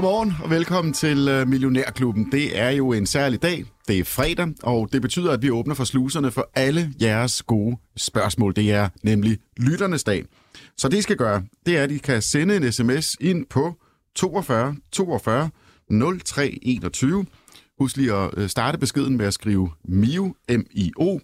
Godmorgen og velkommen til øh, Millionærklubben. Det er jo en særlig dag. Det er fredag, og det betyder, at vi åbner for sluserne for alle jeres gode spørgsmål. Det er nemlig lytternes dag. Så det, I skal gøre, det er, at I kan sende en sms ind på 42 42 03 21. Husk lige at øh, starte beskeden med at skrive MIO, M-I-O.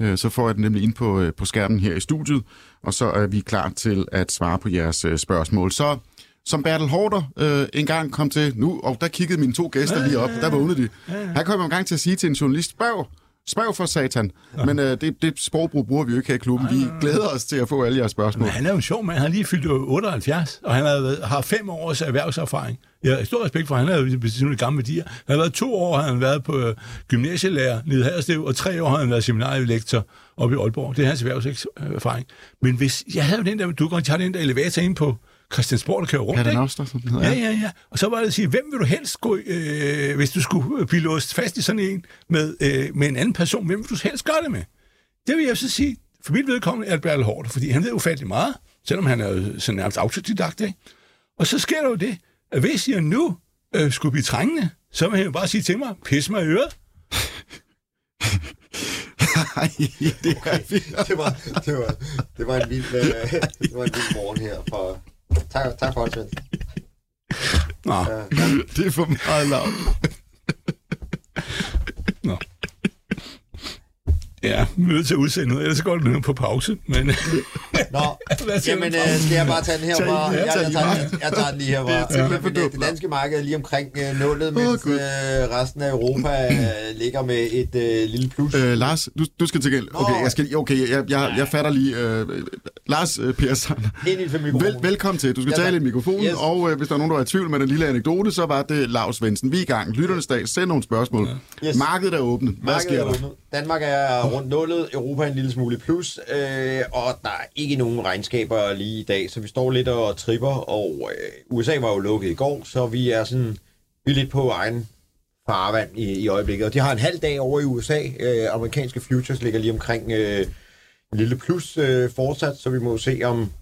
Øh, så får jeg den nemlig ind på, på skærmen her i studiet, og så er vi klar til at svare på jeres spørgsmål. Så som Bertel Hårder øh, engang kom til nu, og der kiggede mine to gæster lige op, der vågnede de. Han kom en gang til at sige til en journalist, spørg, spørg for satan. Men øh, det, det sprogbrug bruger vi jo ikke her i klubben. Vi glæder os til at få alle jeres spørgsmål. Men han er jo en sjov mand. Han har lige fyldt 78, og han har, har fem års erhvervserfaring. Jeg har stor respekt for, han har bestemt gamle værdier. Han har været to år, har han været på øh, gymnasielærer nede Haderslev, og tre år har han været seminarielektor oppe i Aalborg. Det er hans erhvervserfaring. Men hvis jeg havde den der, du kan have den der elevator ind på Christiansborg, der kører rundt, Pater ikke? Noster, som den hedder. Ja, ja, ja. Og så var det at sige, hvem vil du helst gå, øh, hvis du skulle blive låst fast i sådan en med, øh, med en anden person, hvem vil du helst gøre det med? Det vil jeg så sige, for mit vedkommende er det Bertel Hård, fordi han ved ufattelig meget, selvom han er jo sådan nærmest autodidakt, ikke? Og så sker der jo det, at hvis jeg nu øh, skulle blive trængende, så vil han jo bare sige til mig, pis mig i øret. Nej, det vi. det var, det var, det var en vild, øh, det var en vild morgen her for... Tak, tak for det, Svend. Nå, Ja, Det er for meget lavt. nå. Ja, vi er nødt til at udsende noget, ellers så går det nu på pause. Men Nå, jamen øh, skal jeg bare tage den her Tag fra? den her, Jeg, jeg, den tager, her. jeg, jeg tager den lige her Det er fra. simpelthen for Jamen, øh, dumt, det danske marked er lige omkring øh, nullet, mens øh, resten af Europa øh, ligger med et øh, lille plus. Øh, Lars, du, du skal til gengæld. Okay, jeg, skal, okay, jeg, jeg, jeg fatter lige. Øh, Lars øh, Persson, vel, velkommen til. Du skal Ja, tale i mikrofonen, Yes. og øh, hvis der er nogen, der er i tvivl med den lille anekdote, så var det Lars Svendsen. Vi er i gang. Lytternes dag. Send nogle spørgsmål. Yes. Markedet er åbent. Hvad Markedet sker er der? åbnet. Danmark er rundt nullet, Europa en lille smule plus, øh, og der er ikke nogen regnskaber lige i dag, så vi står lidt og tripper, og øh, USA var jo lukket i går, så vi er sådan vi er lidt på egen farvand i, i øjeblikket. Og de har en halv dag over i USA. Øh, amerikanske futures ligger lige omkring øh, lille plus øh, fortsat, så vi må se om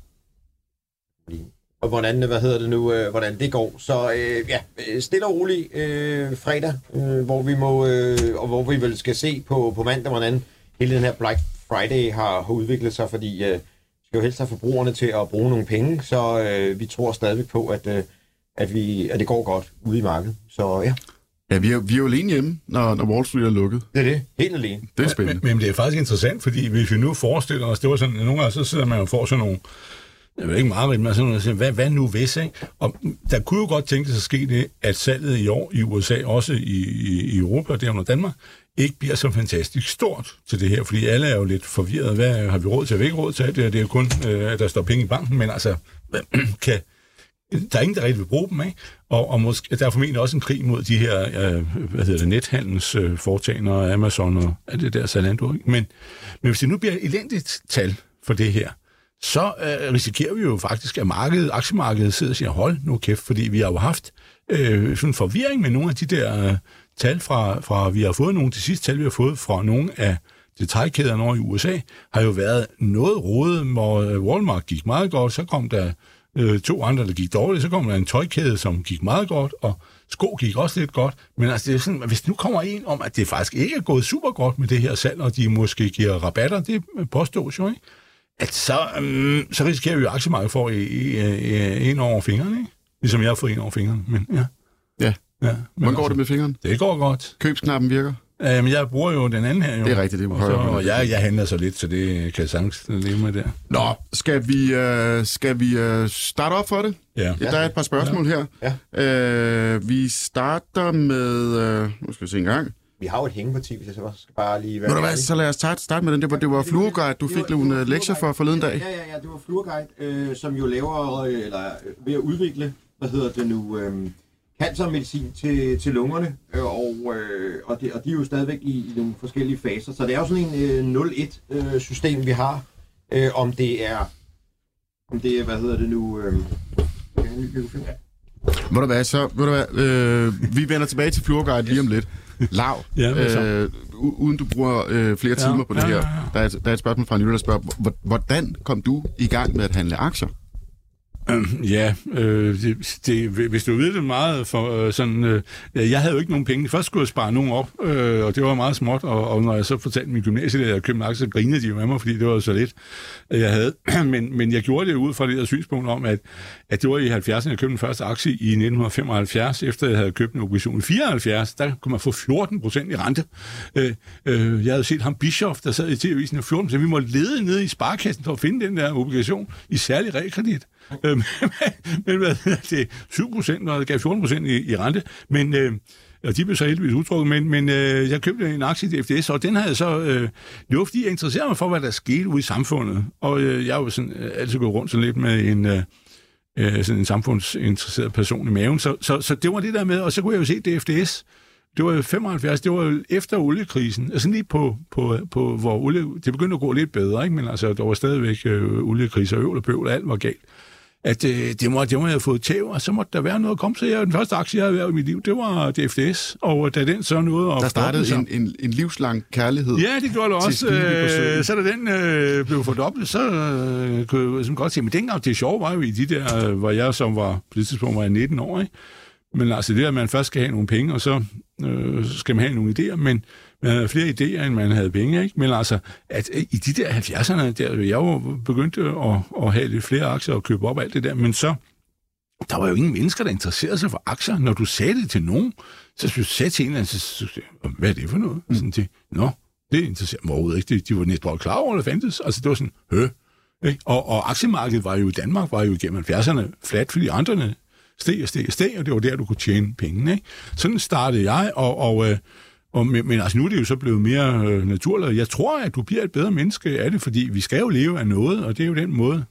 og hvordan, hvad hedder det nu, øh, hvordan det går. Så øh, ja, øh, stille og roligt øh, fredag, øh, hvor vi må, øh, og hvor vi vel skal se på, på mandag, hvordan hele den her Black Friday har, har udviklet sig, fordi øh, vi skal jo helst have forbrugerne til at bruge nogle penge, så øh, vi tror stadigvæk på, at, øh, at, vi, at det går godt ude i markedet. Så ja, Ja, vi er, vi er jo alene hjemme, når, når Wall Street er lukket. det er det. Helt alene. Det er Men, spændende. men det er faktisk interessant, fordi hvis vi nu forestiller os, det var sådan, nogle gange så sidder man og får sådan nogle, jeg ved ikke meget, men sådan noget, hvad, hvad nu hvis, ikke? Og der kunne jo godt tænke sig at ske det, at salget i år i USA, også i, i, i Europa og derunder Danmark, ikke bliver så fantastisk stort til det her, fordi alle er jo lidt forvirret. Hvad har vi råd til? Har vi ikke råd til? Det, er- det er jo kun, øh, at der står penge i banken, men altså, kan, der er ingen, der rigtig vil bruge dem, ikke? Og, og måske, der er formentlig også en krig mod de her, øh, hvad hedder det, nethandels øh, foretagende og Amazon og alt det der Zalando, ikke? Men, men hvis det nu bliver et elendigt tal for det her, så øh, risikerer vi jo faktisk, at markedet, aktiemarkedet sidder og siger, hold nu kæft, fordi vi har jo haft øh, sådan en forvirring med nogle af de der øh, tal fra, fra, vi har fået nogle, de sidste tal, vi har fået fra nogle af detaljkæderne over i USA, har jo været noget rodet, hvor øh, Walmart gik meget godt, så kom der øh, to andre, der gik dårligt, så kom der en tøjkæde, som gik meget godt, og sko gik også lidt godt. Men altså, det er sådan, hvis nu kommer en om, at det faktisk ikke er gået super godt med det her salg, og de måske giver rabatter, det påstås jo, ikke? at så, øhm, så risikerer vi jo, aktiemarkedet får i, i, i, en over fingrene, ikke? Ligesom jeg har fået en over fingrene, men ja. Ja. ja men Hvordan går det med fingeren? Det går godt. Købsknappen virker? Øhm, jeg bruger jo den anden her, jo. Det er rigtigt, det er og, så, og jeg, jeg handler så lidt, så det kan jeg sagtens leve med der. Nå, skal vi, øh, skal vi øh, starte op for det? Ja. Der er et par spørgsmål her. Ja. Øh, vi starter med... Øh, nu skal vi se en gang. Vi har jo et hængeparti, hvis jeg så skal bare lige være du hvad, så lad os starte, starte med den. Det var, det var Fluoguide, du fik nogle lektier for forleden dag. Ja, ja, ja, det var Fluorguide, øh, som jo laver, øh, eller øh, ved at udvikle, hvad hedder det nu, øh, cancermedicin til, til lungerne, øh, og, øh, og, det, og de er jo stadigvæk i, i nogle forskellige faser. Så det er jo sådan en øh, 0-1-system, øh, vi har. Øh, om det er, om det er, hvad hedder det nu, øh? Ved du hvad, så, ved du hvad, øh, vi vender tilbage til Fluorguide lige om lidt. Lav, Ja, øh, uden du bruger øh, flere Ja, timer på det ja, her. ja, ja. Der, er der er et spørgsmål fra en lytter, der spørger, "Hvor- hvordan kom du i gang med at handle aktier? Øhm, ja, øh, det, det, hvis du ved det meget for øh, sådan... Øh, jeg havde jo ikke nogen penge. Først skulle jeg spare nogen op, øh, og det var meget småt, og, og når jeg så fortalte min gymnasielærer, at jeg købte aktier, så grinede de jo med mig, fordi det var så lidt, øh, jeg havde. men, men jeg gjorde det ud fra det der synspunkt om, at, at det var i 70'erne, jeg købte den første aktie i 1975, efter jeg havde købt en obligation i 74, der kunne man få 14 procent i rente. Øh, øh, jeg havde set ham Bischof, der sad i TV-avisen og 14 procent. Vi måtte lede ned i sparekassen for at finde den der obligation i særlig realkredit. Øh, men hvad hedder det? 7 procent, og det gav 14 procent i, i rente. Men, øh, og de blev så heldigvis udtrukket, men, men øh, jeg købte en aktie i FDS, og den havde jeg så... Øh, det var, fordi jeg interesserede mig for, hvad der skete ude i samfundet. Og øh, jeg har jo sådan, øh, altid gået rundt sådan lidt med en... Øh, øh, sådan en samfundsinteresseret person i maven. Så, så, så det var det der med, og så kunne jeg jo se DFDS. Det var jo 75, det var jo efter oliekrisen, altså lige på, på, på hvor olie, det begyndte at gå lidt bedre, ikke? men altså, der var stadigvæk øh, oliekriser, øvel og bøvl, alt var galt. At øh, det, må, det må jeg have fået tæv, og så måtte der være noget at komme til. Jeg, den første aktie, jeg havde været i mit liv, det var DFDS, og da den så nåede Der startede sig- en, en, en livslang kærlighed. Ja, det gjorde det også. Øh, så da den øh, blev fordoblet, så øh, kunne jeg godt se, men dengang det sjove var jo i de der, øh, hvor jeg som var, på det tidspunkt var jeg 19 år, ikke? Men altså det, at man først skal have nogle penge, og så øh, skal man have nogle idéer, men havde flere idéer, end man havde penge, ikke? Men altså, at øh, i de der 70'erne, der, jeg var begyndt at, at have lidt flere aktier og købe op alt det der, men så, der var jo ingen mennesker, der interesserede sig for aktier. Når du sagde det til nogen, så hvis du sagde til en eller anden, så, så, hvad er det for noget? Mm. Sådan til, nå, det interesserer mig overhovedet ikke. De, de var næsten klar over, at det fandtes. Altså, det var sådan, hø. Ikke? Og, og aktiemarkedet var jo i Danmark, var jo gennem 70'erne flat, fordi andre steg og steg og steg, og det var der, du kunne tjene penge. Ikke? Sådan startede jeg, og, og, øh, og men, men altså, nu er det jo så blevet mere øh, naturligt. Jeg tror, at du bliver et bedre menneske af det, fordi vi skal jo leve af noget, og det er jo den måde,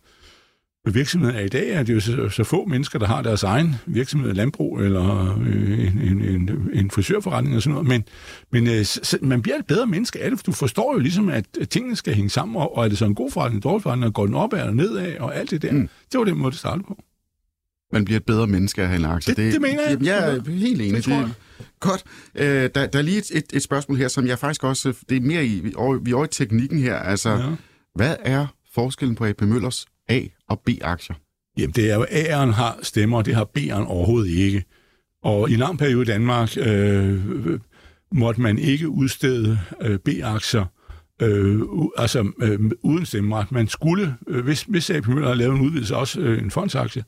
virksomheden er i dag, er det jo så, så få mennesker, der har deres egen virksomhed, landbrug eller øh, en, en, en, en frisørforretning og sådan noget. Men, men øh, så, man bliver et bedre menneske af det, for du forstår jo ligesom, at tingene skal hænge sammen, og, og er det så en god forretning, en dårlig forretning, og går den op eller nedad, og alt det der. Mm. Det var den måde, det startede på. Man bliver et bedre menneske af at handle aktier. Det- det mener jeg. Jamen, jeg er helt enig. Det tror jeg. Godt. Øh, der, der er lige et, et, et spørgsmål her, som jeg faktisk også... Det er mere i... Vi er over, vi er over i teknikken her. Altså, ja. Hvad er forskellen på AP Møllers A- og B-aktier? Jamen, det er jo, A'eren har stemmer, og det har B'eren overhovedet ikke. Og i en lang periode i Danmark øh, måtte man ikke udstede øh, B-aktier, øh, altså øh, uden stemmeret. Man skulle, øh, hvis, hvis AP Møller har lavet en udvidelse, også øh, en fondsaktie,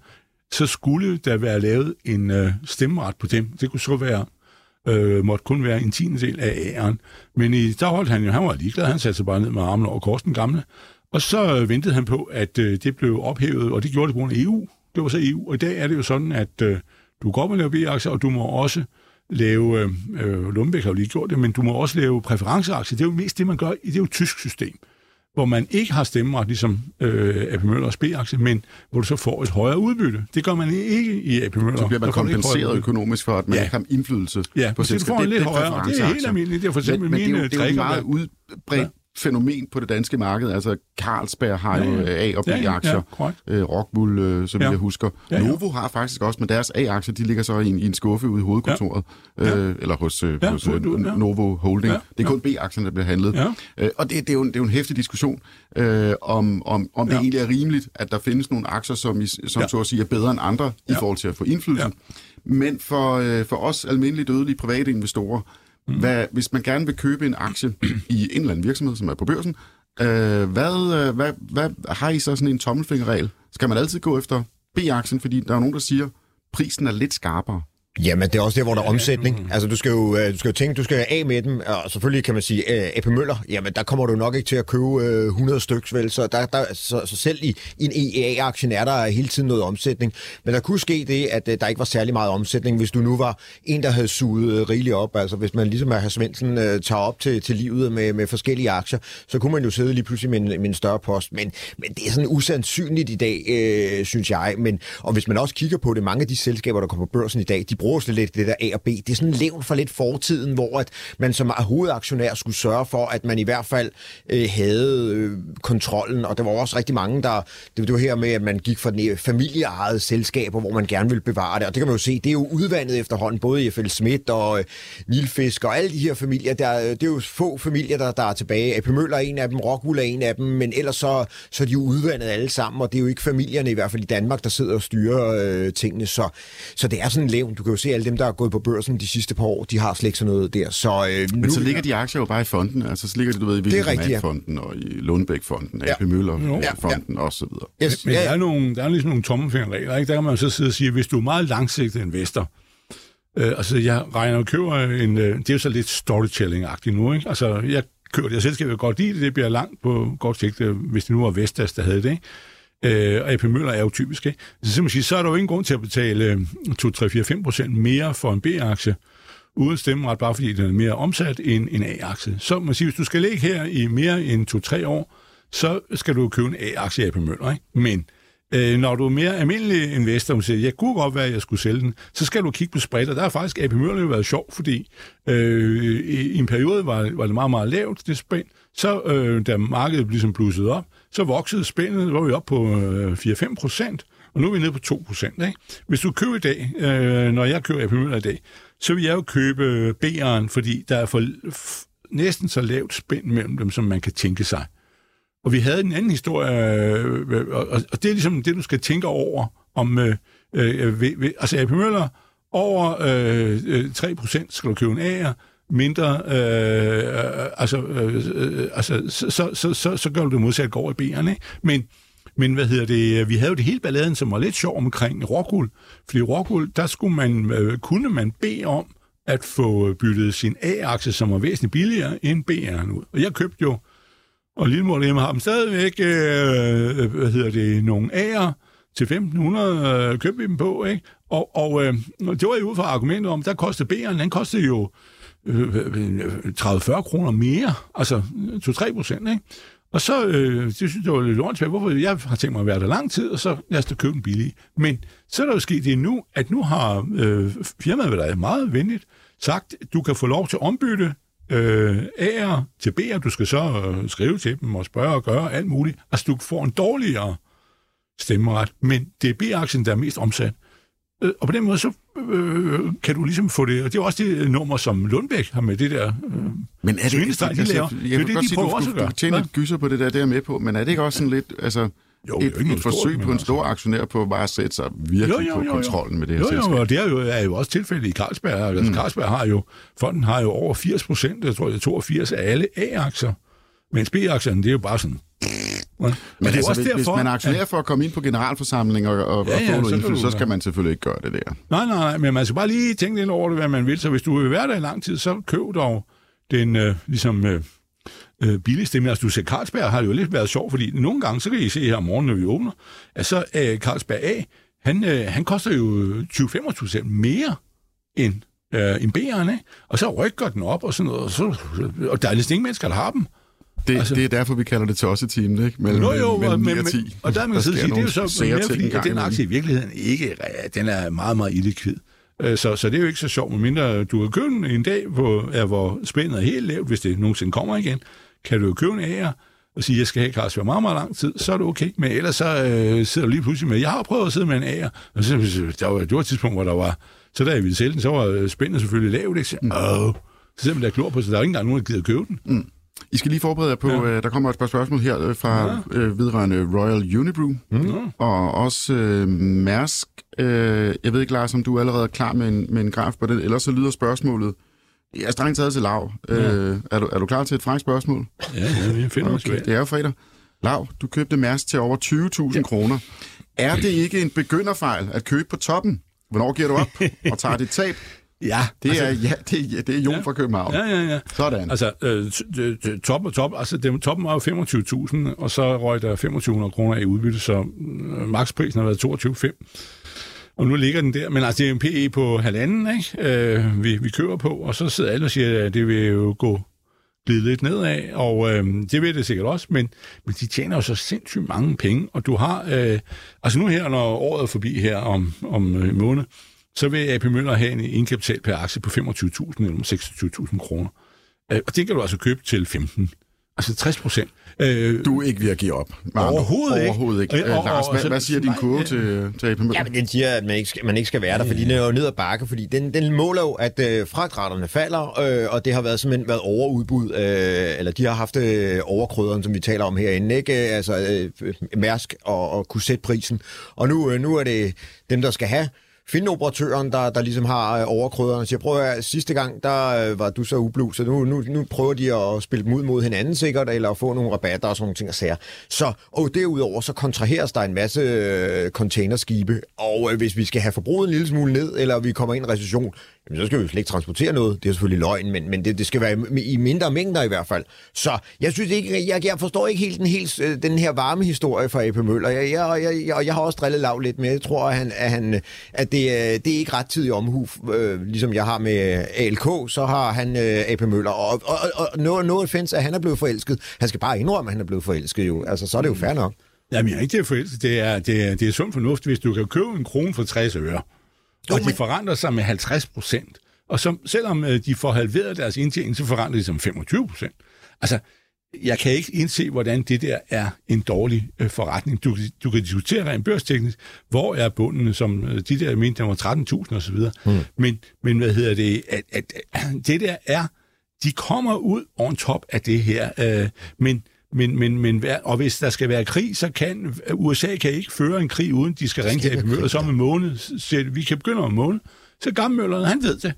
så skulle der være lavet en øh, stemmeret på dem. Det kunne så være øh, måtte kun være en tiende del af æren. Men i, der holdt han jo, han var ligeglad, han satte sig bare ned med armen over kors den gamle. Og så øh, ventede han på, at øh, det blev ophævet, og det gjorde det på grund af EU. Det var så EU, og i dag er det jo sådan, at øh, du går med at lave B-aktier, og du må også lave, øh, øh, Lundbæk har jo lige gjort det, men du må også lave præferenceaktier. Det er jo mest det, man gør, i det er jo et tysk system, hvor man ikke har stemmeret, ligesom øh, AP Møllers B-aktie, men hvor du så får et højere udbytte. Det gør man ikke i AP Møller. Så bliver man kompenseret økonomisk for, at man Ja. ikke har indflydelse Ja, på på så du får selskabet. en lidt Det- er højere, det er helt almindeligt. Det er for eksempel men, men det er jo, mine det er jo meget udbredt Ja. Fænomen på det danske marked. Altså, Carlsberg har Ja, jo ja. A- og Ja, ja, B-aktier. ja, korrekt. øh, Rockwool, øh, som Ja. jeg husker. Ja, ja. Novo har faktisk også, men deres A-aktier, de ligger så i en, i en skuffe ude i hovedkontoret. Ja. Øh, eller hos, øh, Ja, hos øh, ja. Novo Holding. Ja, Det er kun ja. B-aktierne, der bliver handlet. Ja. Øh, og det, det, er jo en, det er jo en hæftig diskussion, øh, om, om, om det Ja. egentlig er rimeligt, at der findes nogle aktier, som, i, som Ja. så at sige er bedre end andre i Ja. forhold til at få indflydelse. Ja. Men for, øh, for os almindelige dødelige private investorer. Mm. hvad, hvis man gerne vil købe en aktie i en eller anden virksomhed, som er på børsen, øh, hvad, øh, hvad, hvad har I så sådan en tommelfingerregel? Skal man altid gå efter B-aktien, fordi der er nogen, der siger, prisen er lidt skarpere? Jamen, det er også der, hvor der er omsætning. Altså, du skal jo, øh, du skal jo tænke, du skal af med dem, og selvfølgelig kan man sige, uh, AP Møller, jamen, der kommer du nok ikke til at købe uh, 100 stykker, vel? Så, der, der, så, så selv i, i en EA-aktien er der hele tiden noget omsætning. Men der kunne ske det, at uh, der ikke var særlig meget omsætning, hvis du nu var en, der havde suget uh, rigeligt op. Altså, hvis man ligesom er Svendsen uh, tager op til, til livet med, med forskellige aktier, så kunne man jo sidde lige pludselig med en, med en større post. Men, men det er sådan usandsynligt i dag, øh, synes jeg. Men, og hvis man også kigger på det, mange af de selskaber, der kommer på børsen i dag, de bruger lidt det der A og B. Det er sådan levn for lidt fortiden, hvor at man som hovedaktionær skulle sørge for, at man i hvert fald øh, havde øh, kontrollen, og der var også rigtig mange, der, det, det var her med, at man gik fra den e- familieejede selskaber, hvor man gerne ville bevare det, og det kan man jo se, det er jo udvandet efterhånden, både i F.L. Schmidt og øh, Nilfisk og alle de her familier, der, øh, det er jo få familier, der, der er tilbage. AP Møller er en af dem, Rockwool er en af dem, men ellers så, så er de jo udvandet alle sammen, og det er jo ikke familierne, i hvert fald i Danmark, der sidder og styrer øh, tingene, så, så det er sådan levn. Du kan jo se, alle dem, der er gået på børsen de sidste par år, de har slet ikke sådan noget der. Så, øh, Men nu, så ligger de aktier jo bare i fonden. Altså, så ligger de, du ved, i Det er rigtigt, ja. fonden og i Lundbæk-fonden, Ja. AP Møller Ja, fonden og så videre. yes, Men ja, der er, nogle, der er ligesom nogle tommelfingerregler, ikke? Der kan man jo så sidde og sige, hvis du er meget langsigtet investor, øh, altså jeg regner og køber en, øh, det er jo så lidt storytelling-agtigt nu, ikke? Altså jeg køber det, og selskabet godt lide det, det bliver langt på godt sigt, øh, hvis det nu var Vestas, der havde det, ikke? Øh, og AP Møller er jo typisk, ikke? Så, simpelthen så er der jo ingen grund til at betale 2, 3, 4, 5 procent mere for en B-aktie, uden stemmeret, bare fordi den er mere omsat end en A-aktie. Så man siger, hvis du skal ligge her i mere end 2-3 år, så skal du købe en A-aktie i AP Møller, ikke? Men øh, når du er mere almindelig investor, og siger, jeg kunne godt være, at jeg skulle sælge den, så skal du kigge på spredt, og der har faktisk AP Møller jo været sjov, fordi øh, i, i en periode var, var det meget, meget lavt, det spænd. Så øh, da markedet ligesom blussede op, så voksede spændet, var vi op på øh, 4-5 procent, og nu er vi nede på 2 procent. Ikke? Hvis du køber i dag, øh, når jeg køber AP Møller i dag, så vil jeg jo købe øh, B'eren, fordi der er for, næsten så lavt spænd mellem dem, som man kan tænke sig. Og vi havde en anden historie, øh, øh og, og det er ligesom det, du skal tænke over, om øh, øh, ved, ved, altså AP Møller over øh, øh 3% skal du købe en A'er, mindre, øh, altså, øh, altså så, så, så, så, så gør du det modsat, går i benene. ikke? Men, men hvad hedder det, øh, vi havde jo det hele balladen, som var lidt sjov omkring Rockwool, fordi Rockwool, der skulle man, øh, kunne man bede om at få byttet sin A-akse, som var væsentligt billigere, end B'eren ud. Og jeg købte jo og Lillemor hjemme har dem stadigvæk, øh, hvad hedder det, nogle A'er til 1.500 øh, købte vi dem på, ikke? Og, og øh, det var jo ud fra argumentet om, der kostede B'eren, den kostede jo Øh, øh, 30-40 kroner mere, altså 2-3 procent, ikke? Og så, øh, det synes jeg var lidt ordentligt, hvorfor jeg har tænkt mig at være der lang tid, og så lad os da købe den billige. Men så er der jo sket det nu, at nu har øh, firmaet, hvad der er meget venligt, sagt, du kan få lov til at ombytte øh, A'er til B'er. Du skal så øh, skrive til dem og spørge og gøre alt muligt. Altså, du får en dårligere stemmeret, men det er B-aktien, der er mest omsat. Øh, og på den måde, så øh, kan du ligesom få det, og det er også det nummer, som Lundbæk har med det der øh, Men er det ikke... de altså, laver. jeg Det er det, de sige, prøver du, også at gøre. du tjener et gyser på det der, det er jeg med på, men er det ikke også sådan lidt, altså... Jo, et, jo et forsøg på en altså- stor aktionær på bare at sætte sig virkelig på kontrollen med det her jo, selskab. Jo, og det er jo, er jo også tilfældet i Carlsberg. Altså, mm. Carlsberg har jo, fonden har jo over 80 procent, jeg tror det er 82 af alle A-aktier, mens B-aktierne, det er jo bare sådan... Men, Men det er altså, også hvis, derfor, hvis man er aktionær for at komme ind på generalforsamling og, og, Ja, og ja, få så noget kan indflydelse, så skal man selvfølgelig ikke gøre det der. Nej, nej, nej, men man skal bare lige tænke lidt over det, hvad man vil. Så hvis du vil være der i lang tid, så køb dog den øh, ligesom, øh, øh, billigste. Men altså, du ser, Carlsberg har det jo lidt været sjovt, fordi nogle gange, så kan I se her om morgenen, når vi åbner, at så øh, Carlsberg A, han, øh, han koster jo 20-25 mere end øh, en B'eren, ikke? Og så rykker den op og sådan noget, og, så, og der er næsten ingen mennesker, der har dem. Det, Altså- det er derfor, vi kalder det tosseteamen, ikke? Mellem, Jo, jo, mellem og, 9 men, og 10. men, og der man sige, det er jo så mere fordi, at den aktie i virkeligheden ikke, er- den er meget, meget illikvid. Øh, Så, så det er jo ikke så sjovt, medmindre du købe den en dag, hvor, ja, hvor spændet er helt lavt, hvis det nogensinde kommer igen, kan du jo købe en ære og sige, jeg skal have Carlsberg meget, meget lang tid, så er det okay. Men ellers så øh, sidder du lige pludselig med, jeg har prøvet at sidde med en ære, og så, der var, det var et tidspunkt, hvor der var, så da jeg ville sælge den, så var spændet selvfølgelig lavt, ikke? Så, Mm. åh, så man der klor på, så der er ikke engang nogen, der gider købe den. I skal lige forberede jer på, Ja. ja. øh, der kommer et par spørgsmål her øh, fra ja. øh, vedrørende Royal Unibrew, mm. og også øh, Mærsk. Øh, jeg ved ikke, Lars, om du er allerede klar med en, med en graf på det, ellers så lyder spørgsmålet, jeg er strengt taget til Lav. Ja. Øh, er, du, er du klar til et frækt spørgsmål? Ja, ja, vi finder okay. Okay, det er jo fredag. Lav, du købte Mærsk til over 20.000 ja. kroner. Er det ikke en begynderfejl at købe på toppen? Hvornår giver du op og tager dit tab? Ja, Det altså- er, ja, det, er, det er Jon Ja. fra København. Ja, ja, ja. Sådan. Altså, øh, top og top, altså dem, toppen var jo 25.000, og så røg der 2500 kroner i udbytte, så øh, maksprisen har været 22,5. Og nu ligger den der, men altså det er en PE på halvanden, ikke? Øh, vi, vi køber på, og så sidder alle og siger, at det vil jo gå glide lidt nedad, og øh, det vil det sikkert også, men, men de tjener jo så sindssygt mange penge, og du har, øh, altså nu her, når året er forbi her om, om øh, måned, så vil AP Møller have en indkapital per aktie på 25.000 eller 26.000 kroner. Øh, og det kan du altså købe til 15. Altså 60 procent. Øh, du er ikke ved at give op. Overhovedet ikke. Overhovedet ikke. Øh, og, Lars, hvad, hvad siger din kurve til, til AP Møller? Ja, men den siger, at man ikke skal, man ikke skal være der, fordi den er jo ned ad bakke, fordi den, den måler jo, at øh, fragtraterne falder, øh, og det har været simpelthen været overudbud, øh, eller de har haft øh, overkryderen, som vi taler om herinde, ikke? Altså øh, Mærsk og, og kunne sætte prisen. Og nu, øh, nu er det dem, der skal have filmoperatøren, der, der ligesom har øh, overkrøderne, overkryderne. Så jeg prøver, at sidste gang, der øh, var du så ublu, så nu, nu, nu prøver de at spille dem ud mod hinanden sikkert, eller at få nogle rabatter og sådan nogle ting og sager. Så, og derudover, så kontraheres der en masse øh, containerskibe, og øh, hvis vi skal have forbruget en lille smule ned, eller vi kommer ind i en recession, jamen, så skal vi slet ikke transportere noget. Det er selvfølgelig løgn, men, men det, det skal være i mindre mængder i hvert fald. Så jeg synes ikke, jeg, jeg forstår ikke helt den, helt, øh, den her varme historie fra AP Møller. Jeg, jeg, jeg, jeg, jeg har også drillet lav lidt med. Jeg tror, at, han, at, han, at det, øh, det er ikke ret tid i omhu, øh, ligesom jeg har med øh, ALK, så har han øh, AP Møller. Og, og, og, og no, no offense, at han er blevet forelsket. Han skal bare indrømme, at han er blevet forelsket jo. Altså, så er det jo fair nok. Jamen, jeg er ikke til at forelske. Det er, det, er, det er sund fornuft, hvis du kan købe en krone for 60 øre. Og de forandrer sig med 50 procent. Og som, selvom øh, de får halveret deres indtjening, så forandrer de sig med 25 procent. Altså, jeg kan ikke indse, hvordan det der er en dårlig øh, forretning. Du, du kan diskutere rent børsteknisk, hvor er bunden, som øh, de der mente, der var 13.000 osv. Mm. Men, men hvad hedder det? At, at, at, det der er, de kommer ud on top af det her, øh, men men, men, men, og hvis der skal være krig, så kan USA kan ikke føre en krig, uden de skal ringe til AP Møller som en måned. Så vi kan begynde om en måned. Så Gammel han ved det.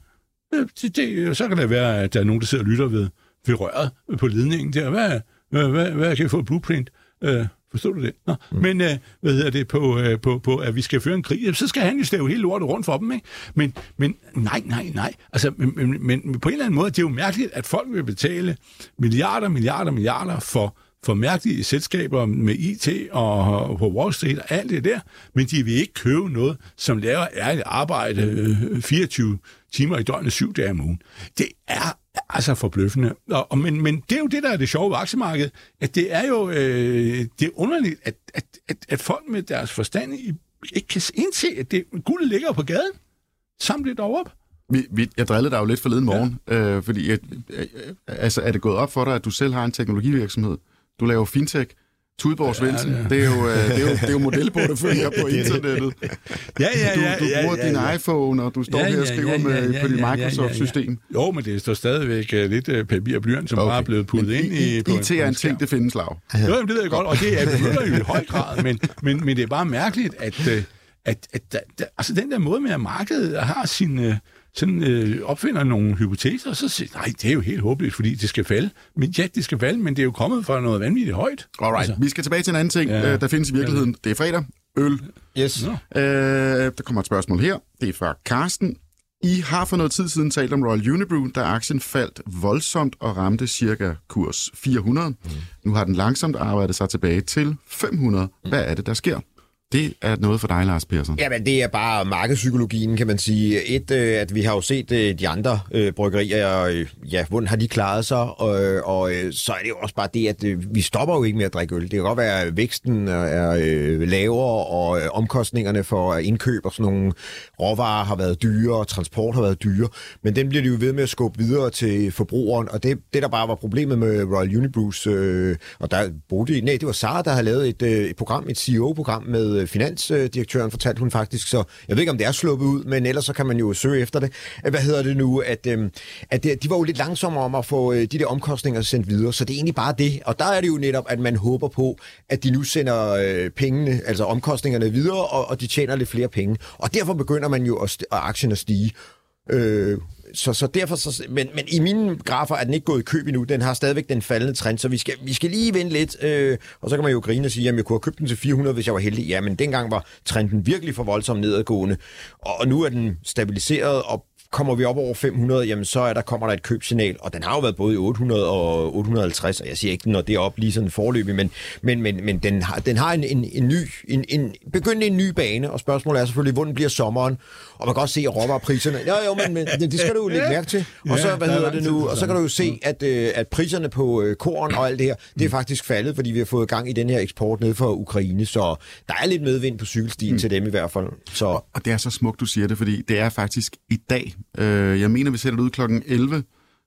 det, det. Så kan det være, at der er nogen, der sidder og lytter ved, ved røret på ledningen der. Hvad, hvad, hvad, hvad kan jeg få et blueprint? Øh, Forstår du det? Nå, mm. Men øh, hvad hedder det på, øh, på, på, at vi skal føre en krig? Så skal han jo stave hele lortet rundt for dem, ikke? Men, men nej, nej, nej. Altså, men, men, men på en eller anden måde, det er jo mærkeligt, at folk vil betale milliarder, milliarder, milliarder for for mærkelige selskaber med IT og på Wall Street og alt det der, men de vil ikke købe noget, som laver ærligt arbejde 24 øh, timer i døgnet, syv dage om ugen. Det er altså forbløffende. Og, og, men, men det er jo det, der er det sjove ved aktiemarkedet, at det er jo øh, det er underligt, at, at, at, at folk med deres forstand ikke kan indse, at det guld ligger på gaden. Samle det op. Vi, vi, jeg drillede dig jo lidt forleden morgen, ja. øh, fordi øh, øh, altså, er det gået op for dig, at du selv har en teknologivirksomhed? Du laver fintech. Tudborg Svendsen, ja, ja. det er jo, øh, det er jo, det er jo modelporteføljer på internettet. Ja, ja, ja. Du, du bruger ja, ja, ja. din iPhone, og du står ja, her og skriver ja, ja, ja, med, på dit Microsoft-system. Ja, ja, ja. Jo, men det står stadigvæk uh, lidt uh, papir og blyant, som okay. bare er blevet puttet ind i... På IT er en ting, det findes lav. Ja. Jo, jamen, det ved jeg godt, og det er jo i høj grad, men, men, men det er bare mærkeligt, at, uh, at, at, at, altså, den der måde med, at markedet har sin... Uh, sådan øh, opfinder nogle hypoteser, og så siger nej, det er jo helt håbløst, fordi det skal falde. Men ja, det skal falde, men det er jo kommet fra noget vanvittigt højt. Alright, altså. vi skal tilbage til en anden ting, ja. øh, der findes i virkeligheden. Det er fredag. Øl. Yes. Øh, der kommer et spørgsmål her. Det er fra Karsten. I har for noget tid siden talt om Royal Unibrew, da aktien faldt voldsomt og ramte cirka kurs 400. Mm. Nu har den langsomt arbejdet sig tilbage til 500. Hvad er det, der sker? Det er noget for dig, Lars Persson. Jamen, det er bare markedspsykologien, kan man sige. Et, øh, at vi har jo set øh, de andre øh, bryggerier, øh, ja, hvordan har de klaret sig, og, øh, og øh, så er det jo også bare det, at øh, vi stopper jo ikke med at drikke øl. Det kan godt være, at væksten er øh, lavere, og øh, omkostningerne for indkøb og sådan nogle råvarer har været dyre, og transport har været dyre, men den bliver de jo ved med at skubbe videre til forbrugeren, og det, det der bare var problemet med Royal Unibrews, øh, og der boede nej, det var Sara, der har lavet et, øh, et program, et CEO-program med Øh, finansdirektøren, fortalte hun faktisk, så jeg ved ikke, om det er sluppet ud, men ellers så kan man jo søge efter det. Øh, hvad hedder det nu? At, øh, at det, de var jo lidt langsommere om at få øh, de der omkostninger sendt videre, så det er egentlig bare det. Og der er det jo netop, at man håber på, at de nu sender øh, pengene, altså omkostningerne videre, og, og de tjener lidt flere penge. Og derfor begynder man jo at, at aktien at stige. Øh, så, så derfor, så, men, men i mine grafer er den ikke gået i køb endnu. Den har stadigvæk den faldende trend, så vi skal, vi skal lige vente lidt. Øh, og så kan man jo grine og sige, at jeg kunne have købt den til 400, hvis jeg var heldig. Ja, men dengang var trenden virkelig for voldsomt nedadgående. Og og nu er den stabiliseret og kommer vi op over 500, jamen så er der, kommer der et købsignal, og den har jo været både i 800 og 850, og jeg siger ikke, når det er op lige sådan forløbig, men, men, men, men den har, den har en, en, en ny, en, en, begyndende en ny bane, og spørgsmålet er selvfølgelig, hvordan bliver sommeren, og man kan også se, at råvarepriserne, jo jo, men, men det skal du jo lægge mærke til, og så, hvad der er hedder det nu, og så kan du jo se, at, øh, at priserne på øh, korn og alt det her, det er faktisk faldet, fordi vi har fået gang i den her eksport ned fra Ukraine, så der er lidt medvind på cykelstien mm. til dem i hvert fald. Så Og det er så smukt, du siger det, fordi det er faktisk i dag. Øh, jeg mener, vi sætter det ud klokken 11.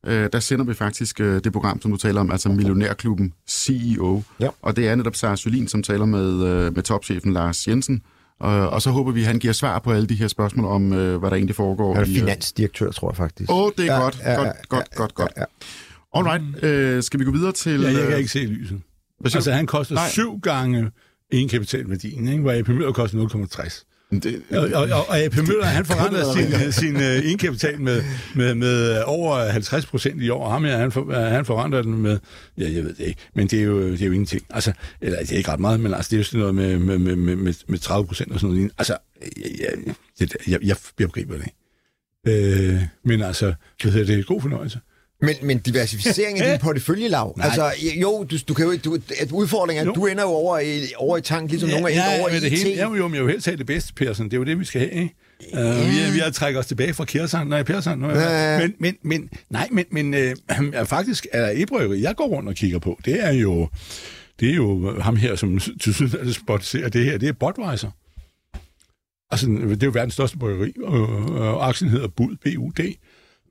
Øh, der sender vi faktisk øh, det program, som du taler om, altså Millionærklubben CEO. Ja. Og det er netop Sara Sølin, som taler med, øh, med topchefen Lars Jensen. Og, og så håber vi, at han giver svar på alle de her spørgsmål om, øh, hvad der egentlig foregår. han er i, øh, finansdirektør, tror jeg faktisk. Åh, oh, det er Ja, godt. ja, godt, ja, godt, godt, godt. ja. Alright, øh, skal vi gå videre til... Ja, jeg kan øh, ikke se lyset. Altså, han koster Nej. syv gange egenkapitalværdien, ikke? hvor AP Møller koster 0,60. Det, Og, og, og, AP Møller, han forandrer sin, sin uh, egenkapital med, med, med over 50 procent i år, ham her, han, for, han forandrer den med, ja, jeg ved det ikke, men det er jo, det er jo ingenting. Altså, eller det er ikke ret meget, men altså, det er jo sådan noget med, med, med, med, med, med 30 procent og sådan noget. Altså, jeg, jeg, det, jeg, jeg, jeg begriber det ikke. Øh, men altså, hvad hedder det, god fornøjelse. Men, men diversificering af din porteføljelav, Nej. altså jo, du, du kan jo du, at udfordringen er, at du ender jo over i, over i tank, ligesom nogle er endt over med i det hele. Ja, jo, men jeg vil helst have det bedste, Persson. Det er jo det, vi skal have, ikke? Uh, vi, er, vi har trækket os tilbage fra Kjærsand. Nej, Persson. Nu, Ja, ja. men, men, men, nej, men, men øh, faktisk er der et bryggeri, jeg går rundt og kigger på. Det er jo, det er jo ham her, som til syden ser det her. Det er Budweiser. Altså, det er jo verdens største bryggeri, og, og aktien hedder Bud, BUD,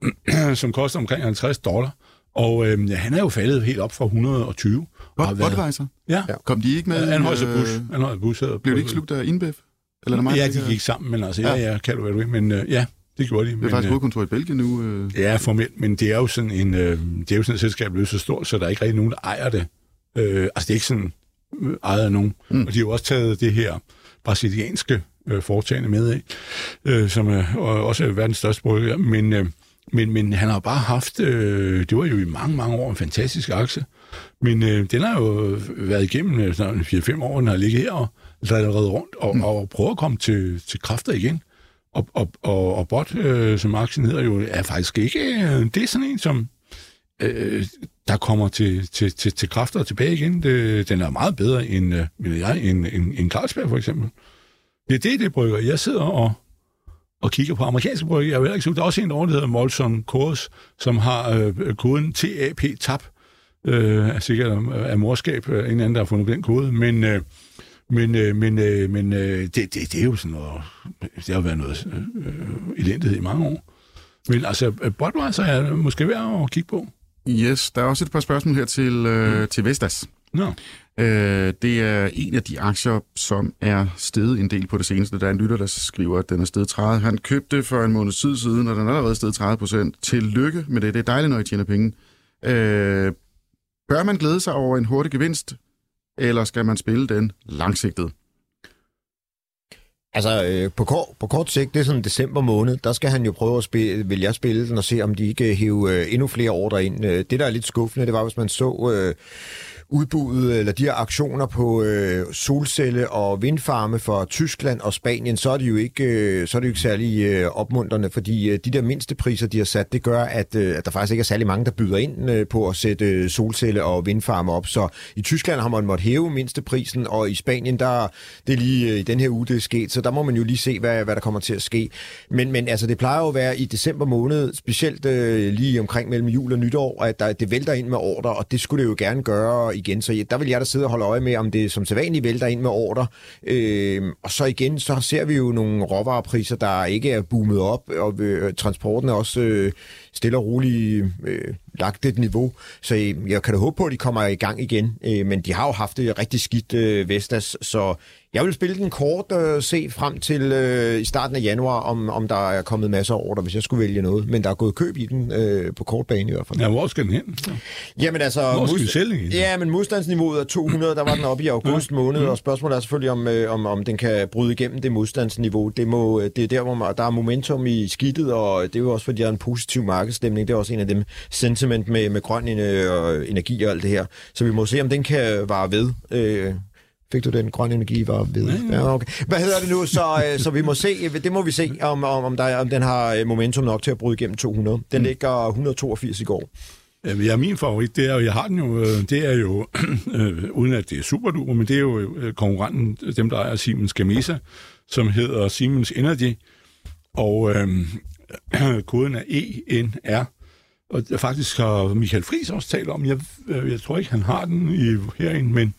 som koster omkring 50 dollar. Og øh, han er jo faldet helt op fra 120. og har Bud- været- Budweiser? Ja. Kom de ikke med? Anhøjser øh, Bush. Anhøjser Bush hedder Blev det ikke slugt af InBev? Eller er meget, Ja, de gik sammen, men altså, ja, Ja. kan du hvad du vil, men øh, ja, det gjorde de. Det er men, faktisk øh, hovedkontor i Belgien nu. Øh. Ja, formelt, men det er jo sådan en, øh, det er jo sådan et selskab, der er så stort, så der er ikke rigtig nogen, der ejer det. Øh, altså, det er ikke sådan øh, ejet af nogen. Mm. Og de har jo også taget det her brasilianske øh, foretagende med af, øh, som er og også er verdens største brygger, men, øh, men, men han har bare haft, øh, det var jo i mange, mange år en fantastisk aktie, men øh, den har jo været igennem øh, sådan 4-5 år, den har ligget her og reddet rundt, og, mm. og prøver at komme til, til kræfter igen. Og, og, og, og bot, øh, som aktien hedder jo, er faktisk ikke... Øh, det er sådan en, som øh, der kommer til, til, til, til kræfter og tilbage igen. Det, den er meget bedre end, øh, jeg, end, end, end Carlsberg for eksempel. Det er det, det brygger. Jeg sidder og, og kigger på amerikanske brygger. Jeg heller ikke så- Der er også en derovre, der hedder Molson Coors, som har øh, koden TAP TAP. Øh, er sikkert af- af morskab, øh, en anden, der har fundet den kode. Men, øh, men, øh, men, øh, men øh, det, det, det er jo sådan noget... Det har været noget øh, elendighed i mange år. Men altså, Budweiser er måske værd at kigge på. Yes, der er også et par spørgsmål her til, øh, mm. til Vestas. Nå. Øh, det er en af de aktier, som er steget en del på det seneste. Der er en lytter, der skriver, at den er steget 30. Han købte for en måned tid siden, og den er allerede steget 30 procent. Tillykke med det. Det er dejligt, når I tjener penge. Øh, bør man glæde sig over en hurtig gevinst, eller skal man spille den langsigtet? Altså, øh, på, kort, på kort sigt, det er sådan december måned, der skal han jo prøve at spille, vil jeg spille den og se, om de ikke hæve øh, endnu flere ordre ind. Øh, det, der er lidt skuffende, det var, hvis man så øh, udbuddet, eller de her aktioner på øh, solcelle- og vindfarme for Tyskland og Spanien, så er det jo ikke, øh, så er det jo ikke særlig øh, opmuntrende, fordi øh, de der mindste priser, de har sat, det gør, at, øh, at der faktisk ikke er særlig mange, der byder ind øh, på at sætte øh, solcelle- og vindfarme op. Så i Tyskland har man måttet hæve mindsteprisen, og i Spanien, der det er lige øh, i den her uge, det er sket, så der må man jo lige se, hvad, hvad der kommer til at ske. Men, men altså, det plejer jo at være i december måned, specielt øh, lige omkring mellem jul og nytår, at der, det vælter ind med ordre, og det skulle det jo gerne gøre igen. Så der vil jeg da sidde og holde øje med, om det som sædvanligt vælter ind med ordre. Øh, og så igen, så ser vi jo nogle råvarepriser, der ikke er boomet op, og øh, transporten er også øh, stille og roligt øh, lagt et niveau. Så øh, jeg kan da håbe på, at de kommer i gang igen. Øh, men de har jo haft det rigtig skidt, øh, Vestas, så jeg vil spille den kort øh, se frem til øh, i starten af januar, om, om der er kommet masser af ordre, hvis jeg skulle vælge noget. Men der er gået køb i den øh, på kort bane i hvert fald. Ja, hvor skal den hen? Jamen altså... Hvor skal sælge den? Ja, men modstandsniveauet er 200, der var den oppe i august måned, og spørgsmålet er selvfølgelig, om, øh, om, om den kan bryde igennem det modstandsniveau. Det, må, øh, det er der, hvor man, der er momentum i skidtet, og det er jo også, fordi der er en positiv markedsstemning. Det er også en af dem sentiment med, med grøn og energi og alt det her. Så vi må se, om den kan vare ved. Øh, Fik du den grøn energi var ved? Ja, okay. Hvad hedder det nu? Så, øh, så vi må se, det må vi se, om, om, om, der, om den har øh, momentum nok til at bryde igennem 200. Den mm. ligger 182 i går. Ja, min favorit, det er jo, jeg har den jo, øh, det er jo, øh, uden at det er super duper, men det er jo konkurrenten, dem der ejer Siemens Gamesa, som hedder Siemens Energy, og øh, koden er ENR, og faktisk har Michael Friis også talt om, jeg, jeg tror ikke, han har den i, herinde, men,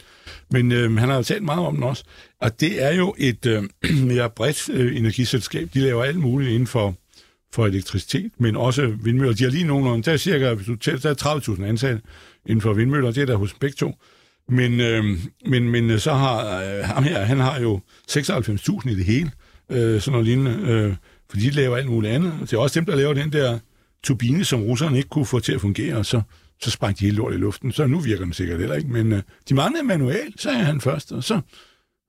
men øh, han har talt meget om den også, og det er jo et øh, mere bredt øh, energiselskab, de laver alt muligt inden for for elektricitet, men også vindmøller. De har lige nogle, der er cirka, hvis du tæller, der er 30.000 ansatte inden for vindmøller, det er der hos begge to. Men, øh, men, men øh, så har øh, ham her, han har jo 96.000 i det hele, øh, sådan noget lignende, øh, for de laver alt muligt andet. Det er også dem, der laver den der turbine, som russerne ikke kunne få til at fungere, og så, så sprang de hele lort i luften. Så nu virker den sikkert heller ikke, men øh, de manglede manual, sagde han først, og så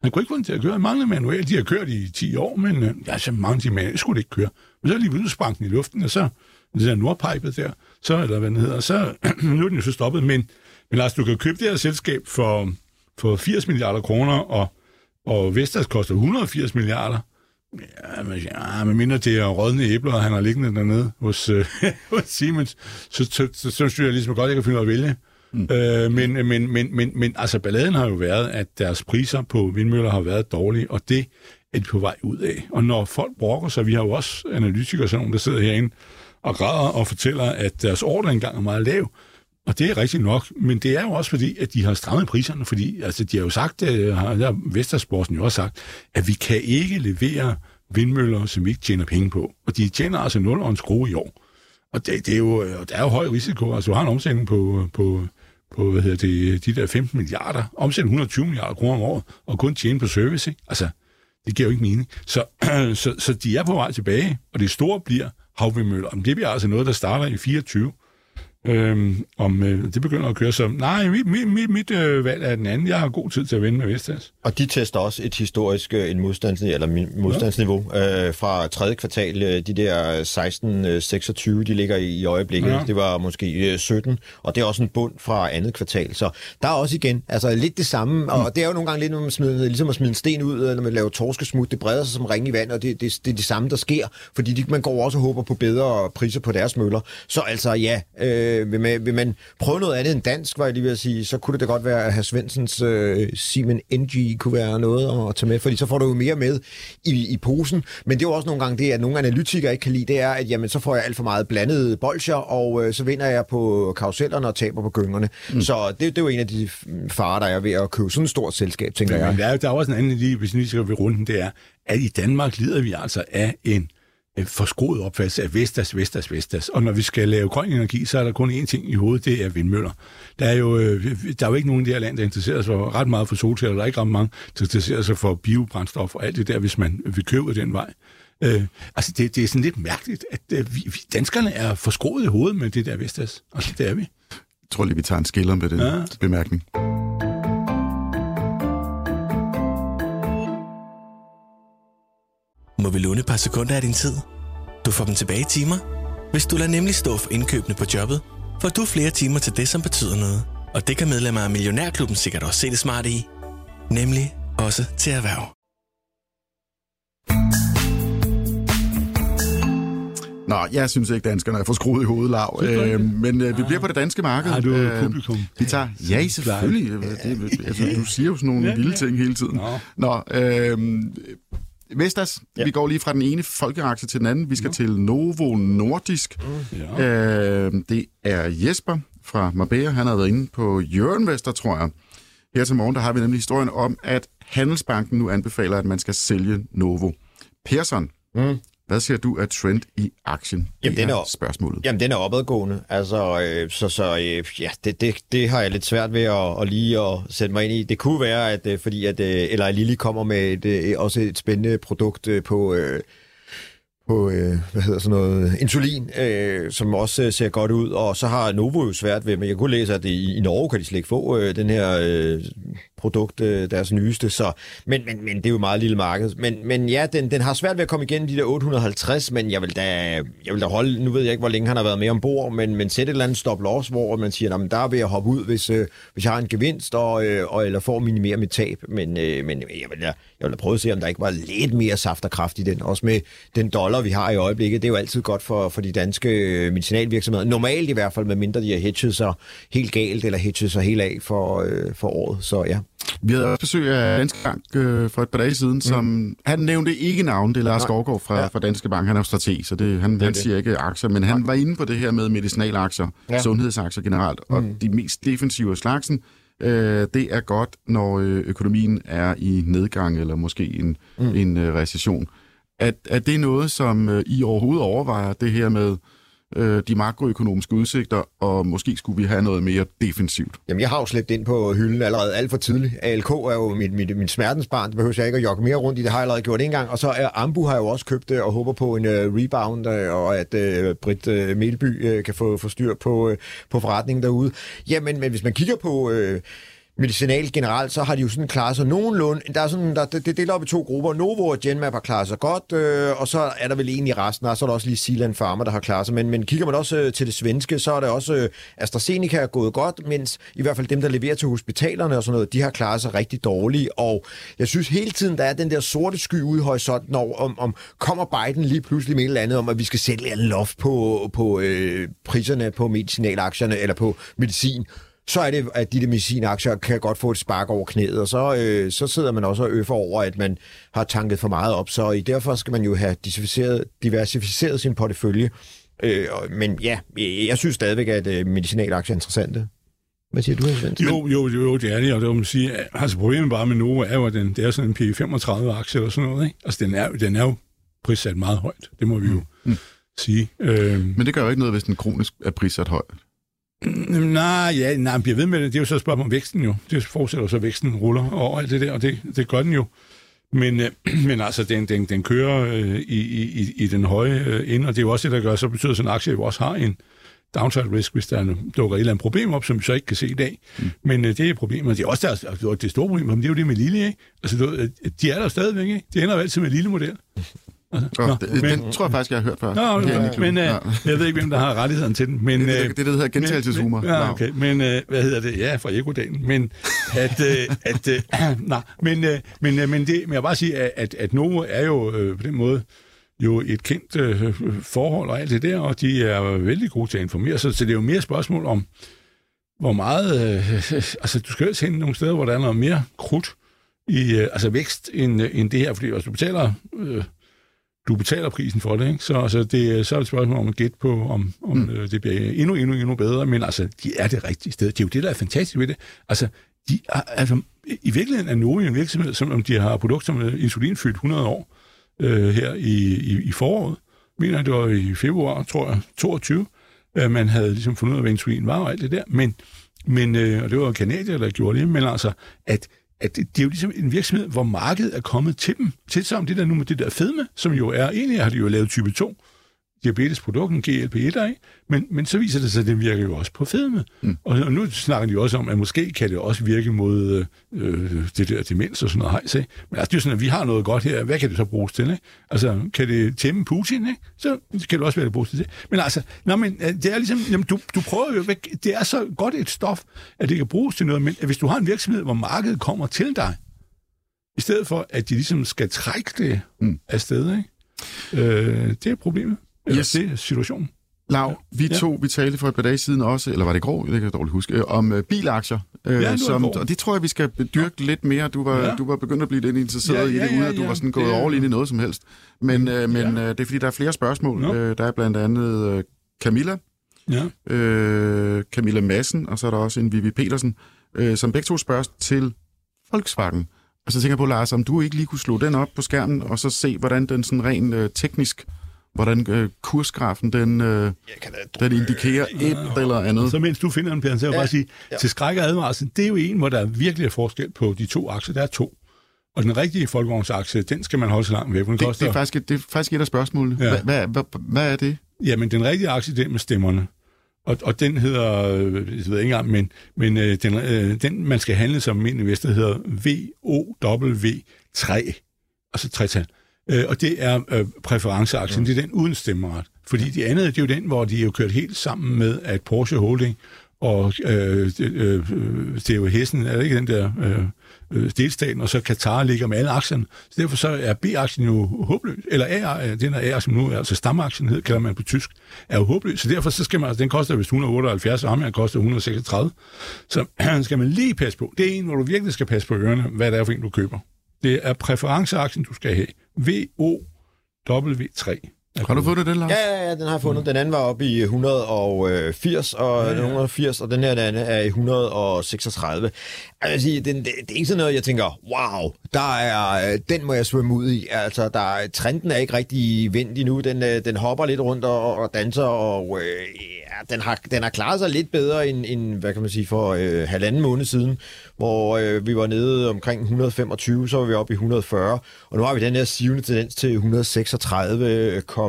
han kunne ikke få den til at køre. Han manglede manual. De har kørt i 10 år, men øh, ja, så mange de manual skulle det ikke køre. Men så lige pludselig sprang den i luften, og så det der nordpipet der, så, eller hvad den hedder, så nu er den jo så stoppet. Men, men Lars, du kan købe det her selskab for, for 80 milliarder kroner, og, og Vestas koster 180 milliarder. Ja, men, ja, men mindre det er rådne æbler, han har liggende dernede hos, øh, hos Siemens, så, så, så, så, synes jeg ligesom godt, jeg kan finde ud af at vælge. Mm. Øh, men, men, men, men, men altså, balladen har jo været, at deres priser på vindmøller har været dårlige, og det er de på vej ud af. Og når folk brokker sig, vi har jo også analytikere, sådan nogle, der sidder herinde og græder og fortæller, at deres ordre engang er meget lav, og det er rigtigt nok, men det er jo også fordi, at de har strammet priserne, fordi altså, de har jo sagt, øh, har Vestersporsen jo også sagt, at vi kan ikke levere vindmøller, som vi ikke tjener penge på. Og de tjener altså 0 og en skrue i år. Og det, det er jo, øh, der er jo høj risiko. Altså, du har en omsætning på, øh, på, på hvad hedder det, de der 15 milliarder, omsætte 120 milliarder kroner om året, og kun tjene på service. Ikke? Altså, det giver jo ikke mening. Så, så, så de er på vej tilbage, og det store bliver havvindmøller. Det bliver altså noget, der starter i 24, Øhm, om øh, det begynder at køre som, nej, mit, mit, mit, mit øh, valg er den anden. Jeg har god tid til at vende med Vestas. Og de tester også et historisk øh, en modstandsniveau, eller modstandsniveau ja. øh, fra tredje kvartal. Øh, de der 16-26, de ligger i, i øjeblikket. Ja. Det var måske 17, og det er også en bund fra andet kvartal. Så der er også igen, altså lidt det samme, mm. og det er jo nogle gange lidt, når man smider, ligesom at smide en sten ud, når man laver torskesmut, det breder sig som ring i vand, og det, det, det er det samme, der sker, fordi de, man går også og håber på bedre priser på deres møller. Så altså ja, øh, Øh, vil, man, vil man prøve noget andet end dansk, var jeg lige ved at sige, så kunne det da godt være, at herr Svensens øh, Siemens NG kunne være noget at tage med, fordi så får du jo mere med i, i posen. Men det er jo også nogle gange det, at nogle analytikere ikke kan lide, det er, at jamen, så får jeg alt for meget blandede bolcher, og øh, så vinder jeg på karusellerne og taber på gyngerne. Mm. Så det, det er jo en af de farer, der er ved at købe sådan et stort selskab, tænker ja, jeg. Men der er, der er også en anden lige, hvis vi skal ved runden, det er, at i Danmark lider vi altså af en forskroet opfattelse af Vestas, Vestas, Vestas. Og når vi skal lave grøn energi, så er der kun én ting i hovedet, det er vindmøller. Der er jo, øh, der er jo ikke nogen i det her land, der interesserer sig ret meget for solceller. Der er ikke ret mange, der interesserer sig for biobrændstof og alt det der, hvis man vil købe den vej. Øh, altså, det, det er sådan lidt mærkeligt, at øh, vi, vi danskerne er forskroet i hovedet med det der Vestas. Altså, det er vi. Jeg tror lige, vi tager en skiller med den ja. bemærkning. Må vi låne et par sekunder af din tid? Du får dem tilbage i timer. Hvis du lader nemlig stå for indkøbene på jobbet, får du flere timer til det, som betyder noget. Og det kan medlemmer af Millionærklubben sikkert også se det smarte i. Nemlig også til erhverv. Nå, jeg synes ikke, danskerne er for skruet i hovedet, Lav. Øh, men øh, vi bliver på det danske marked. Har du øh, publikum? Vi tager, ja, selvfølgelig. Det, altså, du siger jo sådan nogle vilde ting hele tiden. Nå, øh, Vestas, ja. vi går lige fra den ene folkeaktie til den anden. Vi skal ja. til Novo Nordisk. Ja. Øh, det er Jesper fra Marbella. Han har været inde på Jørgenvester, tror jeg. Her til morgen der har vi nemlig historien om, at Handelsbanken nu anbefaler, at man skal sælge Novo. Persson, mm. Hvad siger du af trend i aktien? Jamen, den er, spørgsmålet. Jamen, den er opadgående. Altså, øh, så, så øh, ja, det, det, det har jeg lidt svært ved at, at lige at sætte mig ind i. Det kunne være, at øh, fordi at øh, eller Lili kommer med et, øh, også et spændende produkt øh, på... Øh, på, øh, hvad hedder sådan noget, insulin, øh, som også øh, ser godt ud, og så har Novo jo svært ved, men jeg kunne læse, at i, i Norge kan de slet ikke få øh, den her øh, produkt, øh, deres nyeste. Så, men, men, men det er jo et meget lille marked. Men, men ja, den, den har svært ved at komme igennem de der 850, men jeg vil da, jeg vil da holde, nu ved jeg ikke, hvor længe han har været med ombord, men, men sætte et eller andet stop loss, hvor man siger, at der vil jeg hoppe ud, hvis, øh, hvis jeg har en gevinst, og, øh, og, eller får at minimere mit tab. Men, øh, men jeg, vil da, jeg vil da prøve at se, om der ikke var lidt mere saft og kraft i den. Også med den dollar, vi har i øjeblikket. Det er jo altid godt for, for de danske øh, medicinalvirksomheder. Normalt i hvert fald, med mindre de har hedget sig helt galt, eller hedget sig helt af for, øh, for året. Så ja. Vi havde også besøg af Danske Bank øh, for et par dage siden, som mm. han nævnte ikke navn, det er Lars Skovgaard fra, ja. fra Danske Bank. Han er jo strateg, så det, han, det han det. siger ikke aktier, men han var inde på det her med medicinalaktier, ja. sundhedsaktier generelt, og mm. de mest defensive slagsen, øh, det er godt, når øh, økonomien er i nedgang, eller måske en, mm. en øh, recession. At, at det er noget, som øh, I overhovedet overvejer, det her med øh, de makroøkonomiske udsigter, og måske skulle vi have noget mere defensivt? Jamen, jeg har jo slæbt ind på hylden allerede alt for tidligt. ALK er jo mit, mit, mit smertensbarn, det behøver jeg ikke at jokke mere rundt i, det har jeg allerede gjort en gang. Og så er Ambu har jeg jo også købt det og håber på en uh, rebound, øh, og at uh, Britt uh, Melby uh, kan få, få styr på, uh, på forretningen derude. Jamen, men hvis man kigger på... Uh, medicinal generelt, så har de jo sådan klaret sig nogenlunde. Der er sådan, der, det, det deler op i to grupper. Novo og Genmap har klaret sig godt, øh, og så er der vel egentlig resten, og så er der også lige Sealand Pharma, der har klaret sig. Men, men kigger man også øh, til det svenske, så er der også øh, AstraZeneca er gået godt, mens i hvert fald dem, der leverer til hospitalerne og sådan noget, de har klaret sig rigtig dårligt. Og jeg synes hele tiden, der er den der sorte sky ude i horisonten, når, om, om kommer Biden lige pludselig med et eller andet om, at vi skal sætte en loft på, på øh, priserne på medicinalaktierne eller på medicin så er det, at de der medicinaktier kan godt få et spark over knæet, og så, øh, så sidder man også og øffer over, at man har tanket for meget op. Så i derfor skal man jo have diversificeret, diversificeret sin portefølje. Øh, men ja, jeg synes stadigvæk, at øh, medicinalaktier er interessante. Hvad siger du? Jo, jo, jo, jo, det er det, og det må man sige. Altså, problemet bare med Novo er jo, at den, det er sådan en P35-aktie eller sådan noget, ikke? Altså, den er, den er jo prissat meget højt. Det må vi jo mm. sige. Øh, Men det gør jo ikke noget, hvis den kronisk er prissat højt. Nej, ja, nej, bliver ved med det. Det er jo så et spørgsmål om væksten jo. Det fortsætter så, at væksten ruller over alt det der, og det, det gør den jo. Men, øh, men altså, den, den, den kører øh, i, i, i den høje øh, ende, og det er jo også det, der gør, så betyder sådan en aktie jo også har en downside risk, hvis der dukker et eller andet problem op, som vi så ikke kan se i dag. Mm. Men øh, det er problemet. Det er også deres, altså, det store problem, men det er jo det med lille, ikke? Altså, de er der stadigvæk, ikke? Det ender jo altid med lille model. Nå, det, men, den tror jeg faktisk, jeg har hørt før. Nå, okay, men uh, jeg ved ikke, hvem der har rettigheden til den. Men, det, det, det, det, der hedder gentagelseshumor. Ja, okay. Men uh, hvad hedder det? Ja, fra Egodalen. Men at... Uh, at uh, nej, men, uh, men, uh, men, det, men jeg vil bare sige, at, at Novo er jo uh, på den måde jo et kendt uh, forhold og alt det der, og de er vældig gode til at informere sig, så det er jo mere spørgsmål om, hvor meget... Uh, altså, du skal jo hen nogle steder, hvor der er noget mere krudt i uh, altså vækst end, end det her, fordi hvis du betaler... Uh, du betaler prisen for det, ikke? Så, altså, det, så er det et spørgsmål om at gætte på, om, om mm. øh, det bliver endnu, endnu, endnu bedre, men altså, de er det rigtige sted. Det er jo det, der er fantastisk ved det. Altså, de er, altså i virkeligheden er Novo en virksomhed, som om de har produkter som er insulinfyldt 100 år øh, her i, i, i foråret. Jeg mener, det var i februar, tror jeg, 22, at man havde ligesom fundet ud af, hvad insulin var og alt det der, men, men øh, og det var kanadier, der gjorde det, men altså, at at det, det er jo ligesom en virksomhed, hvor markedet er kommet til dem. Til sammen det der nu med det der fedme, som jo er, egentlig har de jo lavet type 2 diabetesprodukten, GLP-1, ikke? Men, men så viser det sig, at det virker jo også på fedme. Mm. Og, og nu snakker de også om, at måske kan det også virke mod øh, det der demens og sådan noget hejs. Ikke? Men altså, det er sådan, at vi har noget godt her. Hvad kan det så bruges til? Ikke? Altså, kan det tæmme Putin? Ikke? Så kan det også være, det bruges til det. Men altså, nå, men, øh, det er ligesom, jamen, du, du prøver jo, det er så godt et stof, at det kan bruges til noget, men hvis du har en virksomhed, hvor markedet kommer til dig, i stedet for, at de ligesom skal trække det mm. afsted, ikke? Øh, det er problemet. Eller yes. det situationen. Lav, vi ja. to, vi talte for et par dage siden også, eller var det går, det kan jeg dårligt huske, øh, om uh, bilaktier. Uh, ja, som, og det tror jeg, vi skal dyrke ja. lidt mere. Du var, ja. du var begyndt at blive lidt interesseret ja, ja, ja, i det, uden at du ja, var sådan gået all ind i noget som helst. Men, uh, men ja. uh, det er fordi, der er flere spørgsmål. No. Uh, der er blandt andet uh, Camilla, ja. uh, Camilla Madsen, og så er der også en Vivi Petersen, uh, som begge to spørger til Volkswagen. Og så tænker jeg på, Lars, om du ikke lige kunne slå den op på skærmen, og så se, hvordan den sådan rent uh, teknisk hvordan øh, kursgrafen den, øh, den indikerer et ja. eller andet. Så mens du finder den, Per, så vil jeg ja. bare sige, ja. til skræk og advarsel, det er jo en, hvor der virkelig er forskel på de to aktier. Der er to. Og den rigtige folkevognsaktie, den skal man holde så langt væk. Det, koster... det, er faktisk, det er faktisk et af spørgsmålene. Ja. Hvad, hvad, hvad, hvad er det? Jamen, den rigtige aktie, det er med stemmerne. og, og den hedder, øh, jeg ved ikke engang, men, men øh, den, øh, den, man skal handle som almindelig investor, hedder VOW3, altså tretal. Øh, og det er øh, præferenceaktien, mm. det er den uden stemmeret. Fordi de andet, det er jo den, hvor de er jo kørt helt sammen med, at Porsche Holding og øh, øh, det er jo Hessen, er det ikke den der øh, øh, delstaten, og så Katar ligger med alle aktierne. Så derfor så er B-aktien jo håbløs, eller A, den er A-aktien nu, altså stamaktien hed, kalder man på tysk, er jo håbløs. Så derfor så skal man, altså den koster vist 178, og ham koster 136. Så skal man lige passe på. Det er en, hvor du virkelig skal passe på ørerne, hvad det er for en, du køber. Det er præferenceaktien, du skal have. VOW3. Har du fundet den, Lars? Ja, ja, ja, den har jeg fundet. Den anden var oppe i 180, og ja, ja. 180, og den her den anden er i 136. Jeg vil sige, den, det, det er ikke sådan noget, jeg tænker, wow, der er, den må jeg svømme ud i. Altså, der, trenden er ikke rigtig vendt endnu. Den, øh, den hopper lidt rundt og, og danser, og øh, ja, den, har, den har klaret sig lidt bedre end, end hvad kan man sige, for øh, halvanden måned siden, hvor øh, vi var nede omkring 125, så var vi oppe i 140, og nu har vi den her sivende tendens til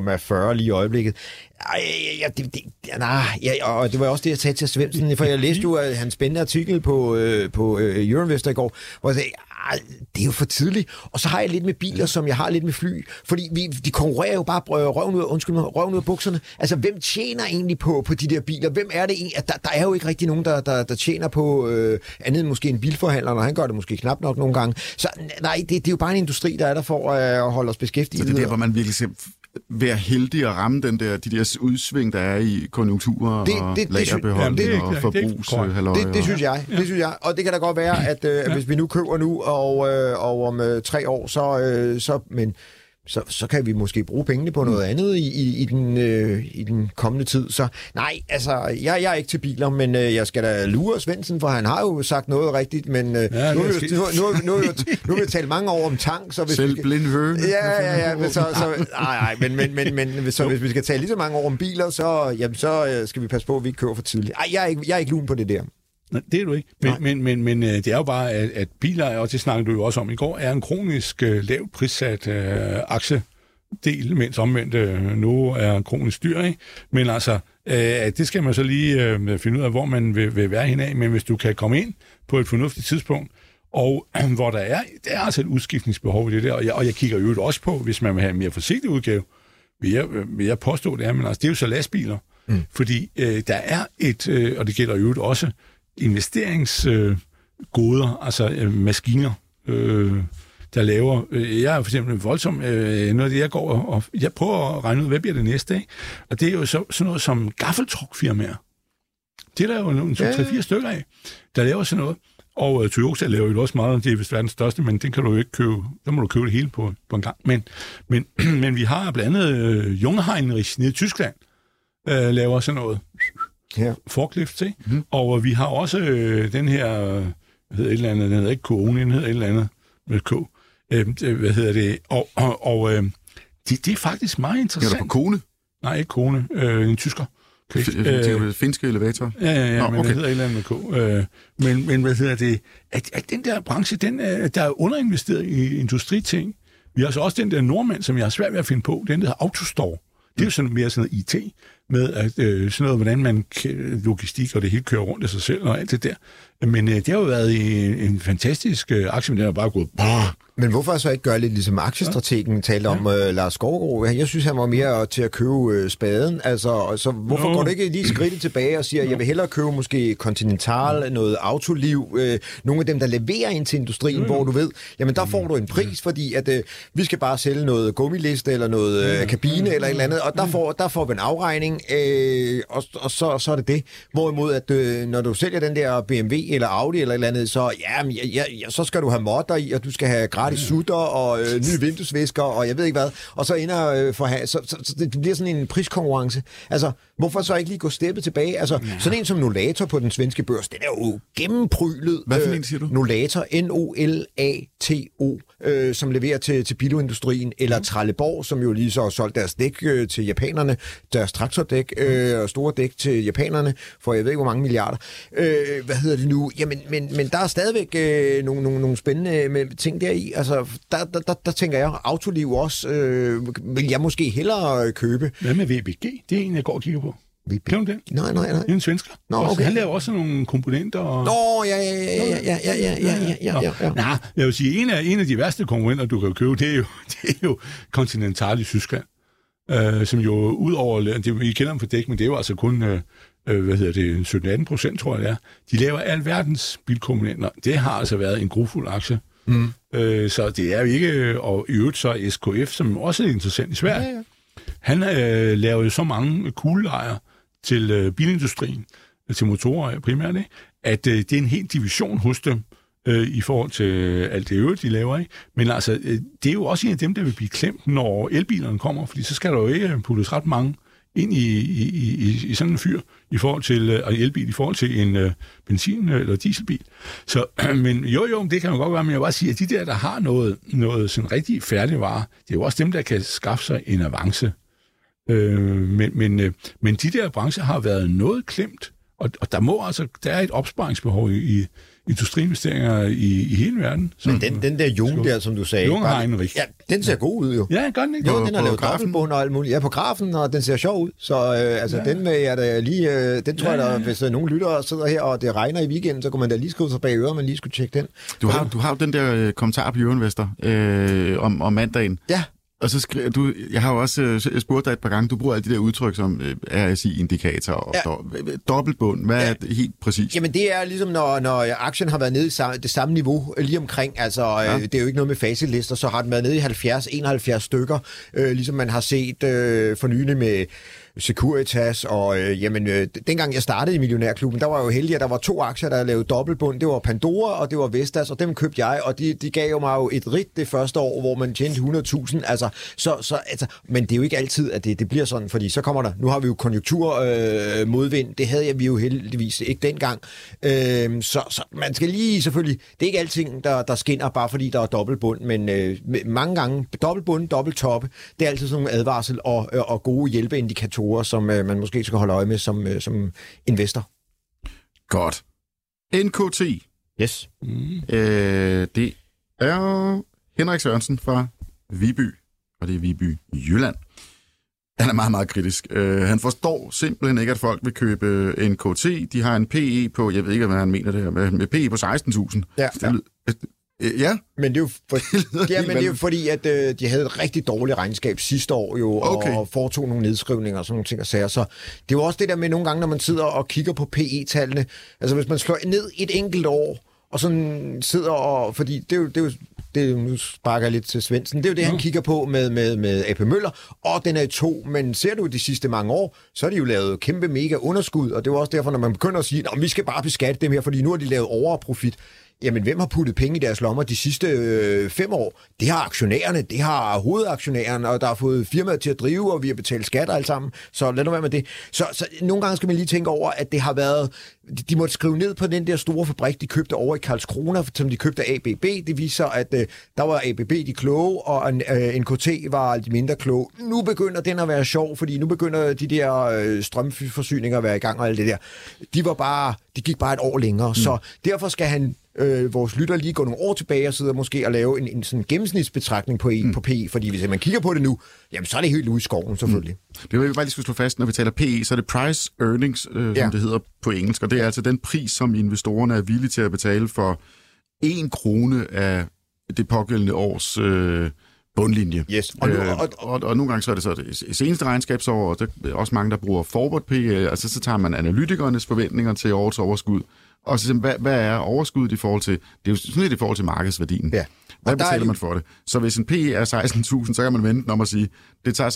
136,40 lige i øjeblikket. Ej, ja, det, det, nej, ja, og det var også det, jeg sagde til Svendsen, for jeg læste jo hans spændende artikel på, øh, på øh, Euroinvestor i går, hvor jeg sagde, det er jo for tidligt. Og så har jeg lidt med biler, som jeg har lidt med fly. Fordi vi, de konkurrerer jo bare røven ud, undskyld mig, røven ud af bukserne. Altså, hvem tjener egentlig på, på de der biler? Hvem er det egentlig? Der, der er jo ikke rigtig nogen, der, der, der tjener på øh, andet end måske en bilforhandler, og han gør det måske knap nok nogle gange. Så nej, det, det er jo bare en industri, der er der for øh, at holde os beskæftiget. Så det er der, hvor man virkelig ser være heldig at ramme den der, de der udsving, der er i konjunkturer det, og det, lagerbeholdning det, og forbrugs. Det, det, det, synes jeg. Det synes jeg. Og det kan da godt være, at øh, ja. hvis vi nu køber nu, og, øh, og om øh, tre år, så, øh, så men så, så kan vi måske bruge pengene på noget andet i, i, i, den, øh, i den kommende tid. Så nej, altså, jeg, jeg er ikke til biler, men øh, jeg skal da lure Svendsen, for han har jo sagt noget rigtigt, men øh, ja, nu, nu, nu, nu, nu, nu vil vi tale mange år om tank. Så hvis Selv vi, blind høne. Ja, ja, ja, men så, så, nej, nej, men, men, men, men så, hvis vi skal tale lige så mange år om biler, så, jamen, så øh, skal vi passe på, at vi ikke kører for tidligt. Ej, jeg er ikke, jeg er ikke lun på det der. Nej, det er du ikke. Men, men, men, men øh, det er jo bare, at, at biler, og det snakkede du jo også om i går, er en kronisk uh, lavt prissat uh, aktie del, mens omvendt øh, nu er kronisk dyr. Ikke? Men altså, øh, det skal man så lige øh, finde ud af, hvor man vil, vil være henad. Men hvis du kan komme ind på et fornuftigt tidspunkt, og øh, hvor der er, der er altså et udskiftningsbehov i det der, og jeg, og jeg kigger jo også på, hvis man vil have en mere forsigtig udgave, vil jeg, øh, vil jeg påstå det er, men altså, det er jo så lastbiler. Mm. Fordi øh, der er et, øh, og det gælder jo også, investeringsgoder, øh, altså øh, maskiner, øh, der laver... Øh, jeg er for eksempel voldsom... Øh, noget af det, jeg går og, og... Jeg prøver at regne ud, hvad bliver det næste, ikke? Og det er jo så, sådan noget som gaffeltrukfirmaer. Det er der jo nogle 3-4 ja. stykker af, der laver sådan noget. Og uh, Toyota laver jo også meget, det er vist verdens største, men den kan du jo ikke købe, der må du købe det hele på, på en gang. Men, men, men vi har blandt andet uh, Jungheinrich nede i Tyskland, uh, laver sådan noget ja. forklift, ikke? Mm. Og uh, vi har også uh, den her, hvad hedder et eller andet, den hedder ikke Kone, den hedder et eller andet med K, øh, hvad hedder det, og, og, og øh, det, det er faktisk meget interessant. Er der på kone? Nej, ikke kone, øh, en tysker. Okay. Øh, finske elevator? Ja, ja, ja, Nå, men okay. det hedder et eller andet med K. Øh, men, men hvad hedder det, at, at den der branche, den er, der er underinvesteret i industriting. Vi har så også den der nordmand, som jeg har svært ved at finde på, den der hedder Autostore. Det er jo sådan mere sådan noget IT, med at, øh, sådan noget, hvordan man logistik og det hele kører rundt af sig selv og alt det der. Men øh, det har jo været en, en fantastisk øh, aktie, men den har bare gået... Brrr. Men hvorfor så ikke gøre lidt ligesom aktiestrategen ja. talte om, ja. uh, Lars Skovgaard? Jeg synes, han var mere til at købe uh, spaden. Altså, så hvorfor no. går du ikke lige skridtet tilbage og siger, no. jeg vil hellere købe måske Continental, no. noget autoliv, uh, nogle af dem, der leverer ind til industrien, no. hvor du ved, jamen der får du en pris, fordi at uh, vi skal bare sælge noget gummiliste eller noget uh, kabine eller et eller andet, og der får, der får vi en afregning, uh, og, og så, så er det det. Hvorimod, at uh, når du sælger den der BMW eller Audi eller et eller andet, så, ja, ja, ja, så skal du have modder i, og du skal have gratis sutter og øh, nye vinduesvisker og jeg ved ikke hvad. Og så ender øh, for så, så, så, det bliver sådan en priskonkurrence. Altså, hvorfor så ikke lige gå steppet tilbage? Altså, ja. sådan en som Nolator på den svenske børs, den er jo gennemprylet. Hvad for en siger du? Nolator, N-O-L-A-T-O, øh, som leverer til, til bilindustrien, eller mm. Trelleborg, som jo lige så har solgt deres dæk øh, til japanerne, deres traktordæk øh, og store dæk til japanerne, for jeg ved ikke hvor mange milliarder. Øh, hvad hedder det nu? Jamen, men, men der er stadigvæk øh, nogle, nogle, nogle spændende ting deri. Altså, der, der, der, der tænker jeg, Autoliv også, øh, vil jeg måske hellere købe. Hvad med VBG? Det er en, jeg går og kigger på. VB. Kender du det? Nej, nej, nej. Det er en svensker. Nå, Også- okay. Han laver også nogle komponenter. Og... Nå, ja, ja, ja, ja, ja, ja, ja, ja, ja, ja, ja, ja. Nej, jeg vil sige, en af, en af de værste konkurrenter, du kan købe, det er jo, det er jo Continental i Tyskland. Øh, som jo ud over, det, vi kender dem for dæk, men det er jo altså kun, øh, øh, hvad hedder det, 17-18 procent, tror jeg det er. De laver alverdens bilkomponenter. Det har altså været en grufuld aktie. Mm. Øh, så det er jo ikke, og i øvrigt så SKF, som også er interessant i Sverige, ja, ja. han øh, laver jo så mange kuglelejer til øh, bilindustrien, øh, til motorer primært, ikke? at øh, det er en helt division hos dem, øh, i forhold til alt det øvrigt, de laver. Ikke? Men altså, øh, det er jo også en af dem, der vil blive klemt, når elbilerne kommer, fordi så skal der jo ikke puttes ret mange ind i, i, i, i sådan en fyr i forhold til øh, en elbil i forhold til en øh, benzin- eller dieselbil. Så, men jo, jo, det kan man godt være, men jeg vil bare sige, at de der, der har noget, noget sådan rigtig færdigvare, det er jo også dem, der kan skaffe sig en avance. Øh, men, men, øh, men de der brancher har været noget klemt, og, og der må altså, der er et opsparingsbehov i industriinvesteringer i, i hele verden. Som, Men den, den der Jung der, som du sagde... Jung bare- har en rigtig- Ja, den ser god ud jo. Ja, gør den ikke? Jo, På- den har lavet grafen? dobbeltbund og alt muligt. Ja, på grafen, og den ser sjov ud. Så øh, altså, ja. den vil jeg da lige... Øh, den tror Ja, jeg ja, da, ja. hvis øh, nogen lytter sidder her, og det regner i weekenden, så kunne man da lige skrive sig bag øret, man lige skulle tjekke den. Du har, du har jo den der øh, kommentar på Jørgen øh, om, om mandagen. Ja, Og så skriver du, jeg har jo også øh, spurgt dig et par gange, du bruger alle de der udtryk som øh, RSI-indikator og Ja. ja. do, dobbeltbund. Hvad er det helt præcis? Jamen det er ligesom, når, når aktien har været nede i samme, det samme niveau øh, lige omkring. Altså, ja. øh, det er jo ikke noget med facitlister, så har den været nede i 70-71 stykker, øh, ligesom man har set øh, for nylig med Securitas, og øh, jamen, øh, dengang jeg startede i Millionærklubben, der var jeg jo heldig, at der var to aktier, der lavede dobbeltbund. Det var Pandora, og det var Vestas, og dem købte jeg, og de, de gav jo mig jo et rigt det første år, hvor man tjente 100.000. Altså, så, så, altså, men det er jo ikke altid, at det, det bliver sådan, fordi så kommer der, nu har vi jo konjunktur øh, modvind, det havde jeg vi jo heldigvis ikke dengang. Øh, så, så man skal lige selvfølgelig, det er ikke alting, der, der skinner, bare fordi der er dobbeltbund, men øh, mange gange dobbeltbund, dobbelttoppe, det er altid sådan nogle advarsel og, øh, og gode hjælpeindikatorer, som øh, man måske skal holde øje med som, øh, som investor. Godt. NKT, Yes. øh, det er Henrik Sørensen fra Viby, og det er Viby Jylland. Han er meget, meget kritisk. Øh, han forstår simpelthen ikke, at folk vil købe øh, NKT. De har en PE på, jeg ved ikke, hvad han mener det her, med, med PE på 16.000. Ja, Det øh, ja, Men det er jo, for, ja, men det er jo fordi, at øh, de havde et rigtig dårligt regnskab sidste år jo, Okay. og foretog nogle nedskrivninger og sådan nogle ting og sager. Så det er jo også det der med nogle gange, når man sidder og kigger på PE-tallene. Altså hvis man slår ned et enkelt år, og sådan sidder og... Fordi det er jo... Det er jo det, nu sparker jeg lidt til Svendsen. Det er jo det, han kigger på med, med, med AP Møller, og den er i to. Men ser du de sidste mange år, så har de jo lavet kæmpe mega underskud, og det jo også derfor, når man begynder at sige, at vi skal bare beskatte dem her, fordi nu har de lavet overprofit. Jamen, hvem har puttet penge i deres lommer de sidste øh, fem år? Det har aktionærerne, det har hovedaktionærerne, og der har fået firmaet til at drive, og vi har betalt skatter alt sammen. Så lad nu være med det. Så, så nogle gange skal man lige tænke over, at det har været... De, de måtte skrive ned på den der store fabrik, de købte over i Karlskrona, som de købte af ABB. Det viser, at øh, der var ABB de kloge, og øh, NKT var de mindre kloge. Nu begynder den at være sjov, fordi nu begynder de der øh, strømforsyninger at være i gang og alt det der. De var bare... De gik bare et år længere, mm. så derfor skal han øh, vores lytter lige gå nogle år tilbage og sidde måske og lave en, en sådan gennemsnitsbetragtning på, e, mm. på PE, fordi hvis man kigger på det nu, jamen så er det helt ude i skoven selvfølgelig. Mm. Det vil jeg bare lige skulle slå fast, når vi taler PE, så er det price earnings, øh, som Ja. det hedder på engelsk, og det er altså den pris, som investorerne er villige til at betale for en krone af det pågældende års øh, bundlinje. Yes. Og nu- øh, og- og, og, og nogle gange så er det så det seneste regnskabsår, og der er også mange, der bruger forward PE, altså så tager man analytikernes forventninger til årets overskud, og så hvad, hvad er overskuddet i forhold til, det er jo sådan lidt i forhold til markedsværdien. Ja. Hvad er betaler jo- man for det? Så hvis en PE er 16.000, så kan man vente om at sige, det tager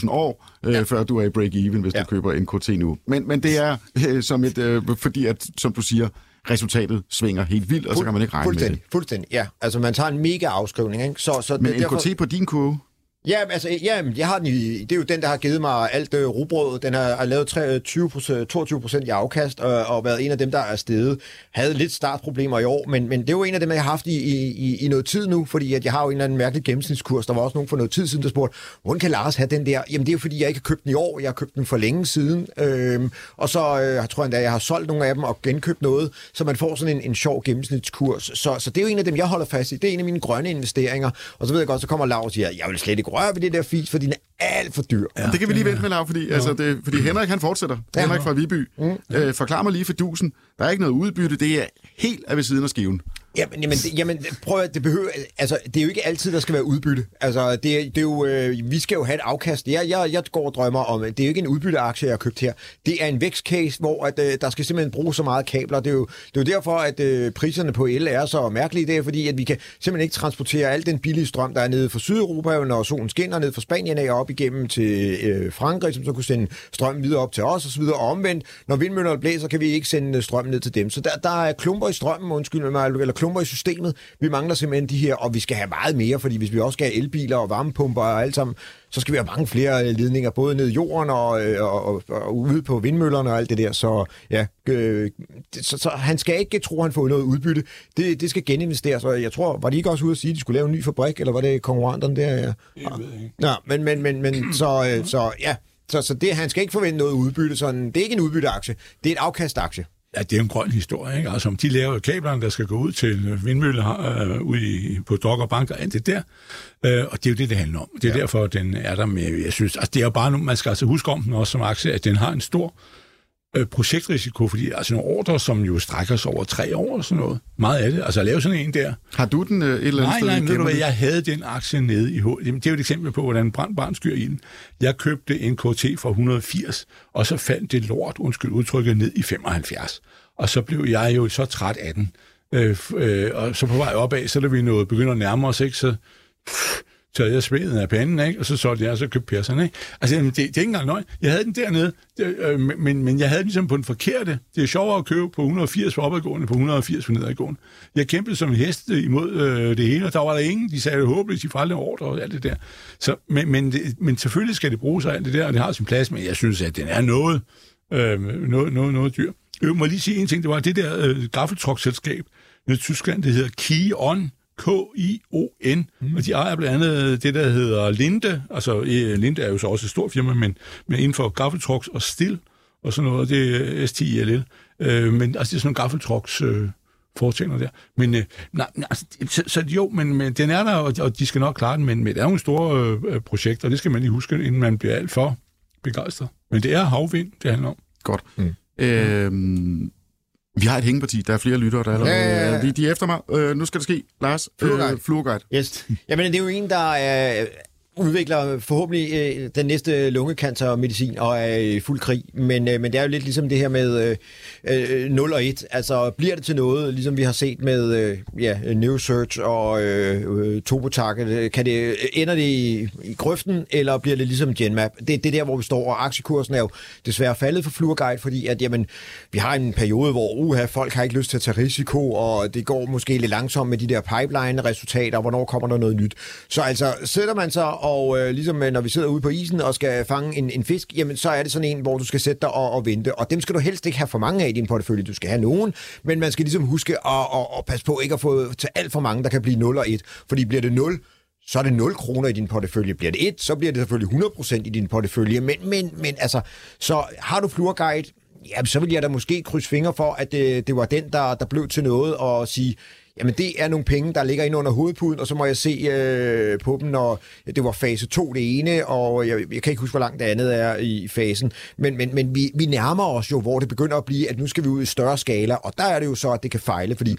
16.000 år, øh, ja. før du er i break-even, hvis ja. Du køber NKT nu. Men, men det er øh, som et, øh, fordi at, som du siger, resultatet svinger helt vildt, og så kan man ikke regne med det. Fuldstændig, ja. Altså man tager en mega afskrivning, ikke? Så, så Men det, derfor- NKT på din kurve, Ja, altså, ja, jeg har den i, det er jo den, der har givet mig alt øh, rugbrød. Den har, har lavet 23 22 øh, procent i afkast, og, og været en af dem, der er steget. Havde lidt startproblemer i år, men, men det er jo en af dem, jeg har haft i, i, i, i noget tid nu, fordi at jeg har jo en eller anden mærkelig gennemsnitskurs. Der var også nogen for noget tid siden, der spurgte, hvordan kan Lars have den der? Jamen det er jo fordi, jeg ikke har købt den i år, jeg har købt den for længe siden. Øhm, og så øh, jeg tror jeg endda, jeg har solgt nogle af dem og genkøbt noget, så man får sådan en, en sjov gennemsnitskurs. Så, så det er jo en af dem, jeg holder fast i. Det er en af mine grønne investeringer. Og så ved jeg godt, så kommer Lars og siger, jeg vil slet ikke røre ved det der fis, for din er alt for dyr. Ja, det kan vi lige vente med, Lav, fordi, altså, det, fordi Henrik han fortsætter. Ja. Henrik fra Viby. Mm. Øh, forklar mig lige for dusen. Der er ikke noget udbytte. Det er helt af ved siden af skiven. Jamen, jamen, det, jamen prøv at, det behøver, altså, det er jo ikke altid, der skal være udbytte. Altså, det, det er jo, øh, vi skal jo have et afkast. Jeg, jeg, jeg går og drømmer om, det er jo ikke en udbytteaktie, jeg har købt her. Det er en vækstcase, hvor at, øh, der skal simpelthen bruges så meget kabler. Det er jo, det er jo derfor, at øh, priserne på el er så mærkelige. Det er fordi, at vi kan simpelthen ikke transportere al den billige strøm, der er nede fra Sydeuropa, når solen skinner ned fra Spanien af og op igennem til øh, Frankrig, som så kunne sende strøm videre op til os osv. Og omvendt, når vindmøllerne blæser, kan vi ikke sende strøm ned til dem. Så der, der er klumper i strømmen, undskyld mig, eller klumper i systemet. Vi mangler simpelthen de her, og vi skal have meget mere, fordi hvis vi også skal have elbiler og varmepumper og alt sammen, så skal vi have mange flere ledninger, både ned i jorden og, øh, og, og, og ude på vindmøllerne og alt det der. Så ja, øh, så, så han skal ikke tro, at han får noget udbytte. Det, det skal geninvesteres, og jeg tror, var de ikke også ude at sige, at de skulle lave en ny fabrik, eller var det konkurrenterne der? Ja, Jeg ved ikke. Nå, men, men, men, men så, øh, så ja, så, så det, han skal ikke forvente noget udbytte. Sådan, det er ikke en udbytteaktie, det er et afkastaktie. Ja, det er en grøn historie, ikke? Altså, om de laver kablerne, der skal gå ud til vindmøller øh, ude i, på Dok og Bank og alt det der. Øh, og det er jo det, det handler om. Det er ja. derfor, den er der med, jeg synes, altså, det er jo bare, nu- man skal altså huske om den også som aktie, at den har en stor øh, projektrisiko, fordi altså nogle ordre, som jo strækker sig over tre år og sådan noget. Meget af det. Altså at lave sådan en der. Har du den øh, et eller andet Nej, sted? nej, i ved du hvad, jeg havde den aktie nede i H. Jamen, det er jo et eksempel på, hvordan brand barn skyr i den. Jeg købte en KT for 180, og så faldt det lort, undskyld udtrykket, ned i 75. Og så blev jeg jo så træt af den. Øh, øh, og så på vej opad, så da vi nåede, begynder at nærme os, ikke, så pff, tager jeg sveden af panden, ikke? og så solgte jeg, og så købte Persson. Ikke? Altså, jamen, det, det er ikke engang løgn. Jeg havde den dernede, det, øh, men, men jeg havde den ligesom på den forkerte. Det er sjovere at købe på 180 for opadgående, på 180 for nedadgående. Jeg kæmpede som en hest imod øh, det hele, og der var der ingen. De sagde, det håbløst, de får aldrig ordre og alt det der. Så, men, men, det, men selvfølgelig skal det bruges af alt det der, og det har sin plads, men jeg synes, at den er noget, øh, noget, noget, noget dyr. Øh, jeg må lige sige en ting, det var det der øh, gaffeltruckselskab nede i Tyskland, det hedder Kion, K-I-O-N, mm. og de ejer blandt andet det, der hedder Linde, altså øh, Linde er jo så også et stort firma, men, men inden for gaffeltrucks og stil og sådan noget, det er STILL. Øh, men altså det er sådan nogle gaffeltrucks øh, foretagender der. Men øh, nej, altså, så, så jo, men, men den er der, og, og de skal nok klare den, men, men det er jo nogle store øh, projekter, og det skal man lige huske, inden man bliver alt for begejstret. Men det er havvind, det handler om. Godt. Mm. Øhm, vi har et hængeparti. Der er flere lyttere, der allerede... Ja, ja, ja. De, de er efter mig. Øh, nu skal det ske. Lars, Fluorguide. øh, Fluorguide. Yes. Jamen, det er jo en, der er udvikler forhåbentlig øh, den næste øh, lungecancermedicin og er i fuld krig. Men, øh, men det er jo lidt ligesom det her med øh, øh 0 og 1. Altså bliver det til noget, ligesom vi har set med øh, ja, Neurosearch og øh, øh Topotak? Kan det, ender det i, i grøften, eller bliver det ligesom Genmap? Det, det er der, hvor vi står, og aktiekursen er jo desværre faldet for Fluorguide, fordi at, jamen, vi har en periode, hvor uha, folk har ikke lyst til at tage risiko, og det går måske lidt langsomt med de der pipeline-resultater, hvornår kommer der noget nyt. Så altså, sætter man sig, og øh, ligesom øh, når vi sidder ude på isen og skal fange en, en fisk, jamen så er det sådan en, hvor du skal sætte dig og, og vente. Og dem skal du helst ikke have for mange af i din portefølje. Du skal have nogen, men man skal ligesom huske at, at, at passe på ikke at få til alt for mange, der kan blive 0 og 1. Fordi bliver det 0, så er det 0 kroner i din portefølje. Bliver det 1, så bliver det selvfølgelig 100% i din portefølje. Men, men, men altså, så har du Fluorguide, ja, så vil jeg da måske krydse fingre for, at det, det var den, der, der blev til noget, og sige, jamen det er nogle penge, der ligger inde under hovedpuden, og så må jeg se øh, på dem, når det var fase 2 det ene, og jeg, jeg kan ikke huske, hvor langt det andet er i fasen. Men, men, men vi, vi nærmer os jo, hvor det begynder at blive, at nu skal vi ud i større skala, og der er det jo så, at det kan fejle, fordi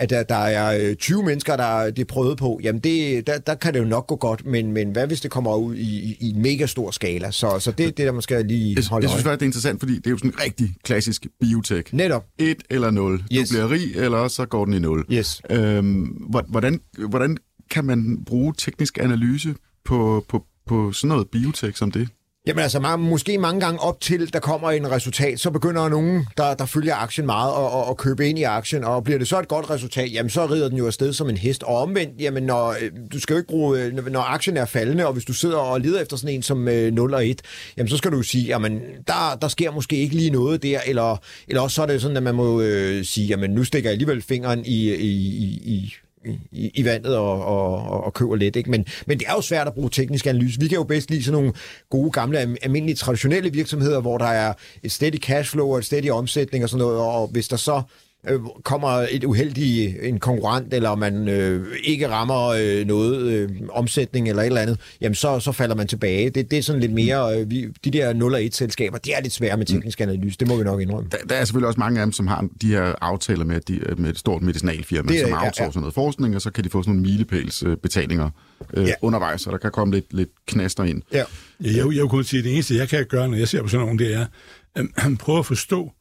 at der, der er øh, 20 mennesker, der det prøvet på, jamen det, der, der kan det jo nok gå godt, men, men hvad hvis det kommer ud i, i, en mega stor skala? Så, så det er det, der man skal lige Jeg, holde jeg synes øje. faktisk, det er interessant, fordi det er jo sådan en rigtig klassisk biotech. Netop. Et eller nul. Yes. Du bliver rig, eller så går den i nul. Yes. Øhm, hvor- hvordan, hvordan kan man bruge teknisk analyse på, på, på sådan noget biotech som det? Jamen altså, man, måske mange gange op til, der kommer en resultat, så begynder nogen, der, der følger aktien meget, og, og, og købe ind i aktien, og bliver det så et godt resultat, jamen så rider den jo afsted som en hest. Og omvendt, jamen når, øh, du skal jo ikke bruge, øh, når- når aktien er faldende, og hvis du sidder og leder efter sådan en som øh, 0 og 1, jamen så skal du jo sige, jamen der, der sker måske ikke lige noget der, eller, eller også så er det sådan, at man må øh, sige, jamen nu stikker jeg alligevel fingeren i, i, i, i i, i vandet og, og, og, og køber lidt. Ikke? Men, men det er jo svært at bruge teknisk analyse. Vi kan jo bedst lide sådan nogle gode, gamle, almindelige, traditionelle virksomheder, hvor der er et steady cashflow og et steady omsætning og sådan noget, og hvis der så øh, kommer et uheldig en konkurrent, eller man øh, ikke rammer øh, noget øh, omsætning eller et eller andet, jamen så, så falder man tilbage. Det, det er sådan lidt mere, øh, vi, de der 0 og 1 selskaber, det er lidt svære med teknisk analyse, det må vi nok indrømme. Der, der er selvfølgelig også mange af dem, som har de her aftaler med, de, med et stort medicinalfirma, Det er- som ja, outsourcer ja. noget forskning, og så kan de få sådan nogle milepælsbetalinger øh, Ja. undervejs, så der kan komme lidt, lidt knaster ind. Ja. Ja, jeg, jeg kunne sige, at det eneste, jeg kan gøre, når jeg ser på sådan nogen, det er at prøve at forstå,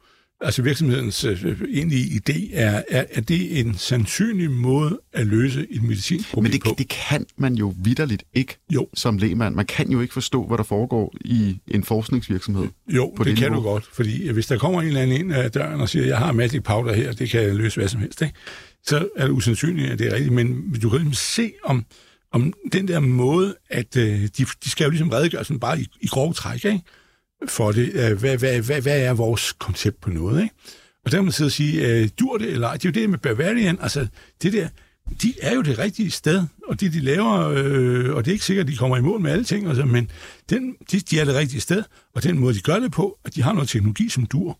altså virksomhedens øh, egentlige idé, er, er, er det en sandsynlig måde at løse et medicinsk problem Men det, på? det kan man jo vidderligt ikke Jo. som lægmand. Man kan jo ikke forstå, hvad der foregår i en forskningsvirksomhed. Jo, på det, det kan niveau. du godt, fordi hvis der kommer en eller anden ind ad døren og siger, jeg har magic powder her, det kan løse hvad som helst, ikke? så er det usandsynligt, at det er rigtigt, men du kan ligesom se om, om den der måde, at øh, de, de skal jo ligesom redegøre sådan bare i, i grove træk, ikke? For det, øh, hvad, hvad, hvad, hvad er vores koncept på noget, ikke? Og der kan man sidde og sige, øh, dur det eller ej? Det er jo det med Bavarian, altså det der, de er jo det rigtige sted, og det de laver, øh, og det er ikke sikkert, at de kommer i mål med alle ting, altså, men den, de, de er det rigtige sted, og den måde, de gør det på, at de har noget teknologi, som dur,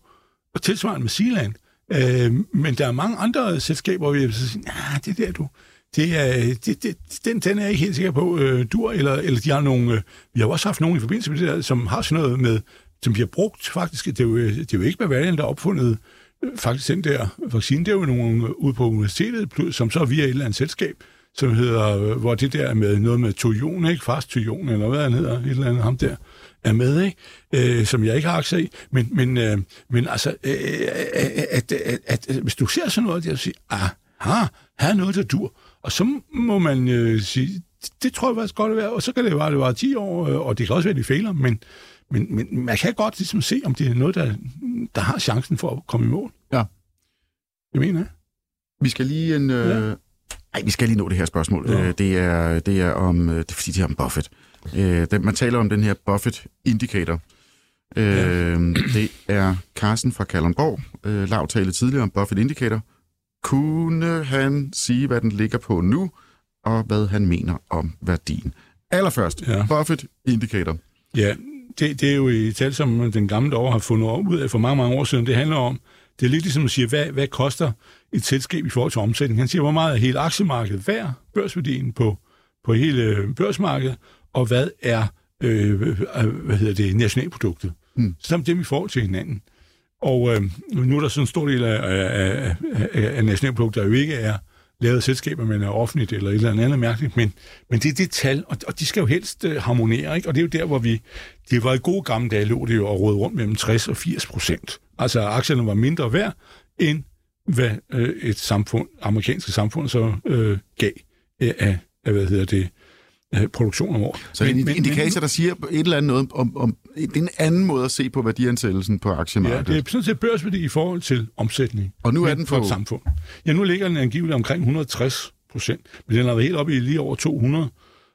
og tilsvarende med Sealand. Øh, men der er mange andre selskaber, hvor vi vil så sige, nej, det der du, det er, det, det, den, den er jeg ikke helt sikker på, øh, dur, eller, eller de har nogle, øh, vi har også haft nogen i forbindelse med det der, som har sådan noget med, som bliver brugt faktisk, det er jo, øh, det er jo ikke Bavarian, der har opfundet øh, faktisk den der vaccine, det er jo nogen øh, ude på universitetet, plus, som så via et eller andet selskab, som hedder, øh, hvor det der er med noget med Tojon, ikke? Fast Tojon, eller hvad han hedder, et eller andet ham der, er med, ikke? Øh, som jeg ikke har aktier i. Men, men, øh, men altså, øh, øh at, at, at, at, hvis du ser sådan noget, der så siger, aha, her er noget, der dur. Og så må man øh, sige, det tror jeg faktisk godt at være, og så kan det være, at det var 10 år, øh, og det kan også være, at de fejler, men, men, men man kan godt ligesom se, om det er noget, der, der har chancen for at komme i mål. Ja. Det mener jeg. Vi skal lige en... Øh... Ja. Ej, vi skal lige nå det her spørgsmål. Ja. Øh, det, er, det er om... øh, Det er fordi, det er om Buffett. Øh, det, man taler om den her Buffett-indikator. Øh, Det er Carsten fra Kalundborg. Øh, Lav talte tidligere om Buffett-indikator. Kunne han sige, hvad den ligger på nu, og hvad han mener om værdien? Allerførst, Ja. ja. Buffett-indikator. Ja, det, det er jo et tal, som den gamle år har fundet ud af for mange, mange år siden. Det handler om, det er lidt ligesom at sige, hvad, hvad koster et selskab i forhold til omsætning? Han siger, hvor meget er hele aktiemarkedet værd, børsværdien på, på hele børsmarkedet, og hvad er øh, øh, hvad hedder det, nationalproduktet? Hmm. Samt dem i forhold til hinanden. Og øh, nu er der sådan en stor del af, af, af, af, af der jo ikke er lavet af selskaber, men er offentligt eller et eller andet mærkeligt, men, men det er det tal, og, og de skal jo helst øh, harmonere, ikke? og det er jo der, hvor vi, det var i gode gamle dage, lå det jo og råde rundt mellem 60 og 80 procent. Altså aktierne var mindre værd, end hvad øh, et samfund, amerikanske samfund så øh, gav øh, af, af, hvad hedder det, øh, produktion om året. Så men, en indikator, der siger et eller andet noget om, om... Det er en anden måde at se på værdiansættelsen på Ja, aktiemarkedet. det er sådan set børsværdi i forhold til omsætning. Og nu er Men den for på- et samfund. Ja, nu ligger den angiveligt omkring 160 procent, men den har været helt oppe i lige over 200.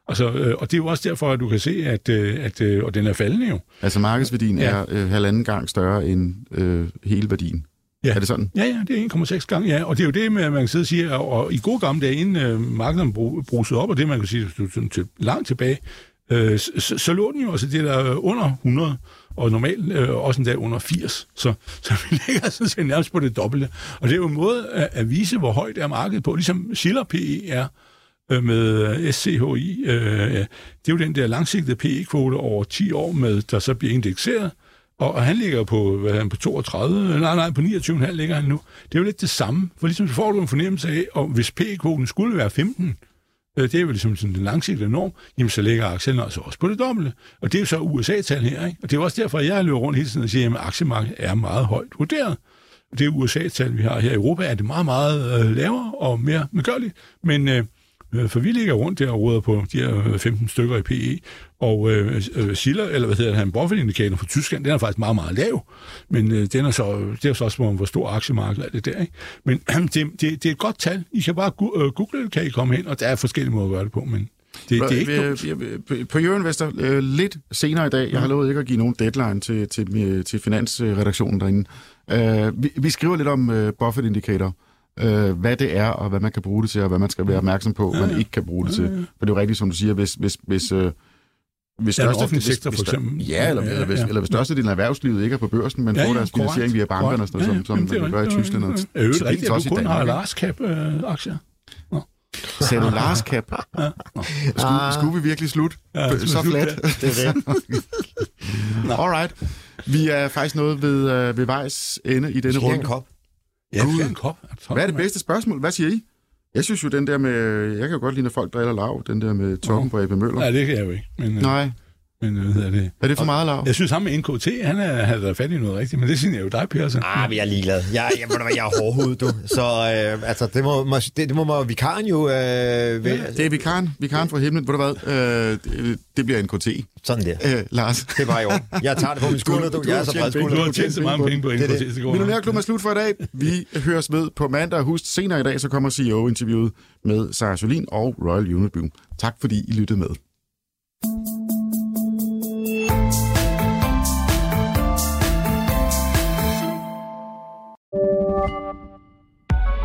Altså, øh, og det er jo også derfor, at du kan se, at, øh, at øh, og den er faldende jo. Altså markedsværdien Ja. ja. er øh, halvanden gang større end øh, hele værdien. Ja. Er det sådan? Ja, ja, det er 1,6 gange, ja. Og det er jo det med, at man kan sidde og sige, og, og i gode gamle dage, inden øh, markedet brusede op, og det man kan sige, hvis du sådan til, langt tilbage, øh, så, så, lå den jo altså det der under 100, og normalt øh, også en dag under 80. Så, så vi ligger sådan set nærmest på det dobbelte. Og det er jo en måde at, at vise, hvor højt er markedet på. Ligesom Schiller PE er øh, med SCHI. Øh, øh det er jo den der langsigtede PE-kvote over 10 år, med, der så bliver indekseret. Og, og han ligger på, hvad er han, på 32, nej, nej, på 29,5 ligger han nu. Det er jo lidt det samme, for ligesom så får du en fornemmelse af, og hvis p-kvoten skulle være 15, øh, det er jo ligesom sådan den langsigtede norm, jamen så ligger aktien altså også på det dobbelte. Og det er jo så USA-tal her, ikke? Og det er jo også derfor, at jeg løber rundt hele tiden og siger, at aktiemarkedet er meget højt vurderet. Det USA-tal, vi har her i Europa, er det meget, meget øh, lavere og mere medgørligt. Men øh, øh for vi ligger rundt der og råder på de her øh, 15 stykker i PE, og øh, øh, Schiller, eller hvad hedder han Buffett-indikator for Tyskland, den er faktisk meget, meget lav. Men øh, den er så, det er så også, hvor, hvor stor aktiemarkedet er det der. Ikke? Men det, det, det er et godt tal. I kan bare gu- øh, google det, kan I komme hen, og der er forskellige måder at gøre det på, men det, det er ikke dumt. Øh, øh, på- På Euroinvestor øh, lidt senere i dag, jeg har lovet ikke at give nogen deadline til, til, til finansredaktionen derinde. Øh, vi, vi skriver lidt om øh, Buffett-indikator, øh, hvad det er, og hvad man kan bruge det til, og hvad man skal være opmærksom på, hvad man ikke kan bruge det til. For det er jo rigtigt, som du siger, hvis, hvis, hvis, øh, hvis Ja, den største, offentlige sektor, hvis for eksempel. Ja, eller, Ja, eller, hvis, ja. eller hvis størstedelen af erhvervslivet ikke er på børsen, men får deres finansiering via bankerne og sådan noget, som, som man gør i Tyskland. og Det er rigtigt, at også du kun har? Lars Cap øh, aktier. Sagde du Lars Cap? Skulle, skulle vi virkelig slutte? Ja, så slut, flat. ja. Det er det. Alright. Vi er faktisk nået ved, øh, ved vejs ende i denne Skal runde. en kop? Ja, det er en kop. Hvad er det bedste spørgsmål? Hvad siger I? Jeg synes jo, den der med... Jeg kan jo godt lide, når folk driller lav. Den der med toppen på Ebbe Møller. Nej, det kan jeg jo ikke. Men, øh, Nej. Men hvad hedder det? Er det for meget lav? Jeg synes, ham med NKT, han er, er fat i noget rigtigt, men det siger jeg jo dig. Så. Ah, men jeg er ligeglad. Jeg, jeg, jeg, jeg er hårdhudet, du. Så øh, altså, det må, må, det, det må, må vikaren jo... Øh, ved, Det er vikaren. Vikaren fra himlen. Ved du hvad? Øh, det, det bliver en KT. Sådan der. Øh, Lars. Det er bare i orden. Jeg tager det på min skulder, du. du Jeg er så bred penge. Du skulder. har tjent så mange penge på er NKT, det. det. Millionærklubben er slut for i dag. Vi høres ved på mandag. Husk, senere i dag, så kommer CEO-interviewet med Sarah Jolin og Royal Unibrew. Tak fordi I lyttede med.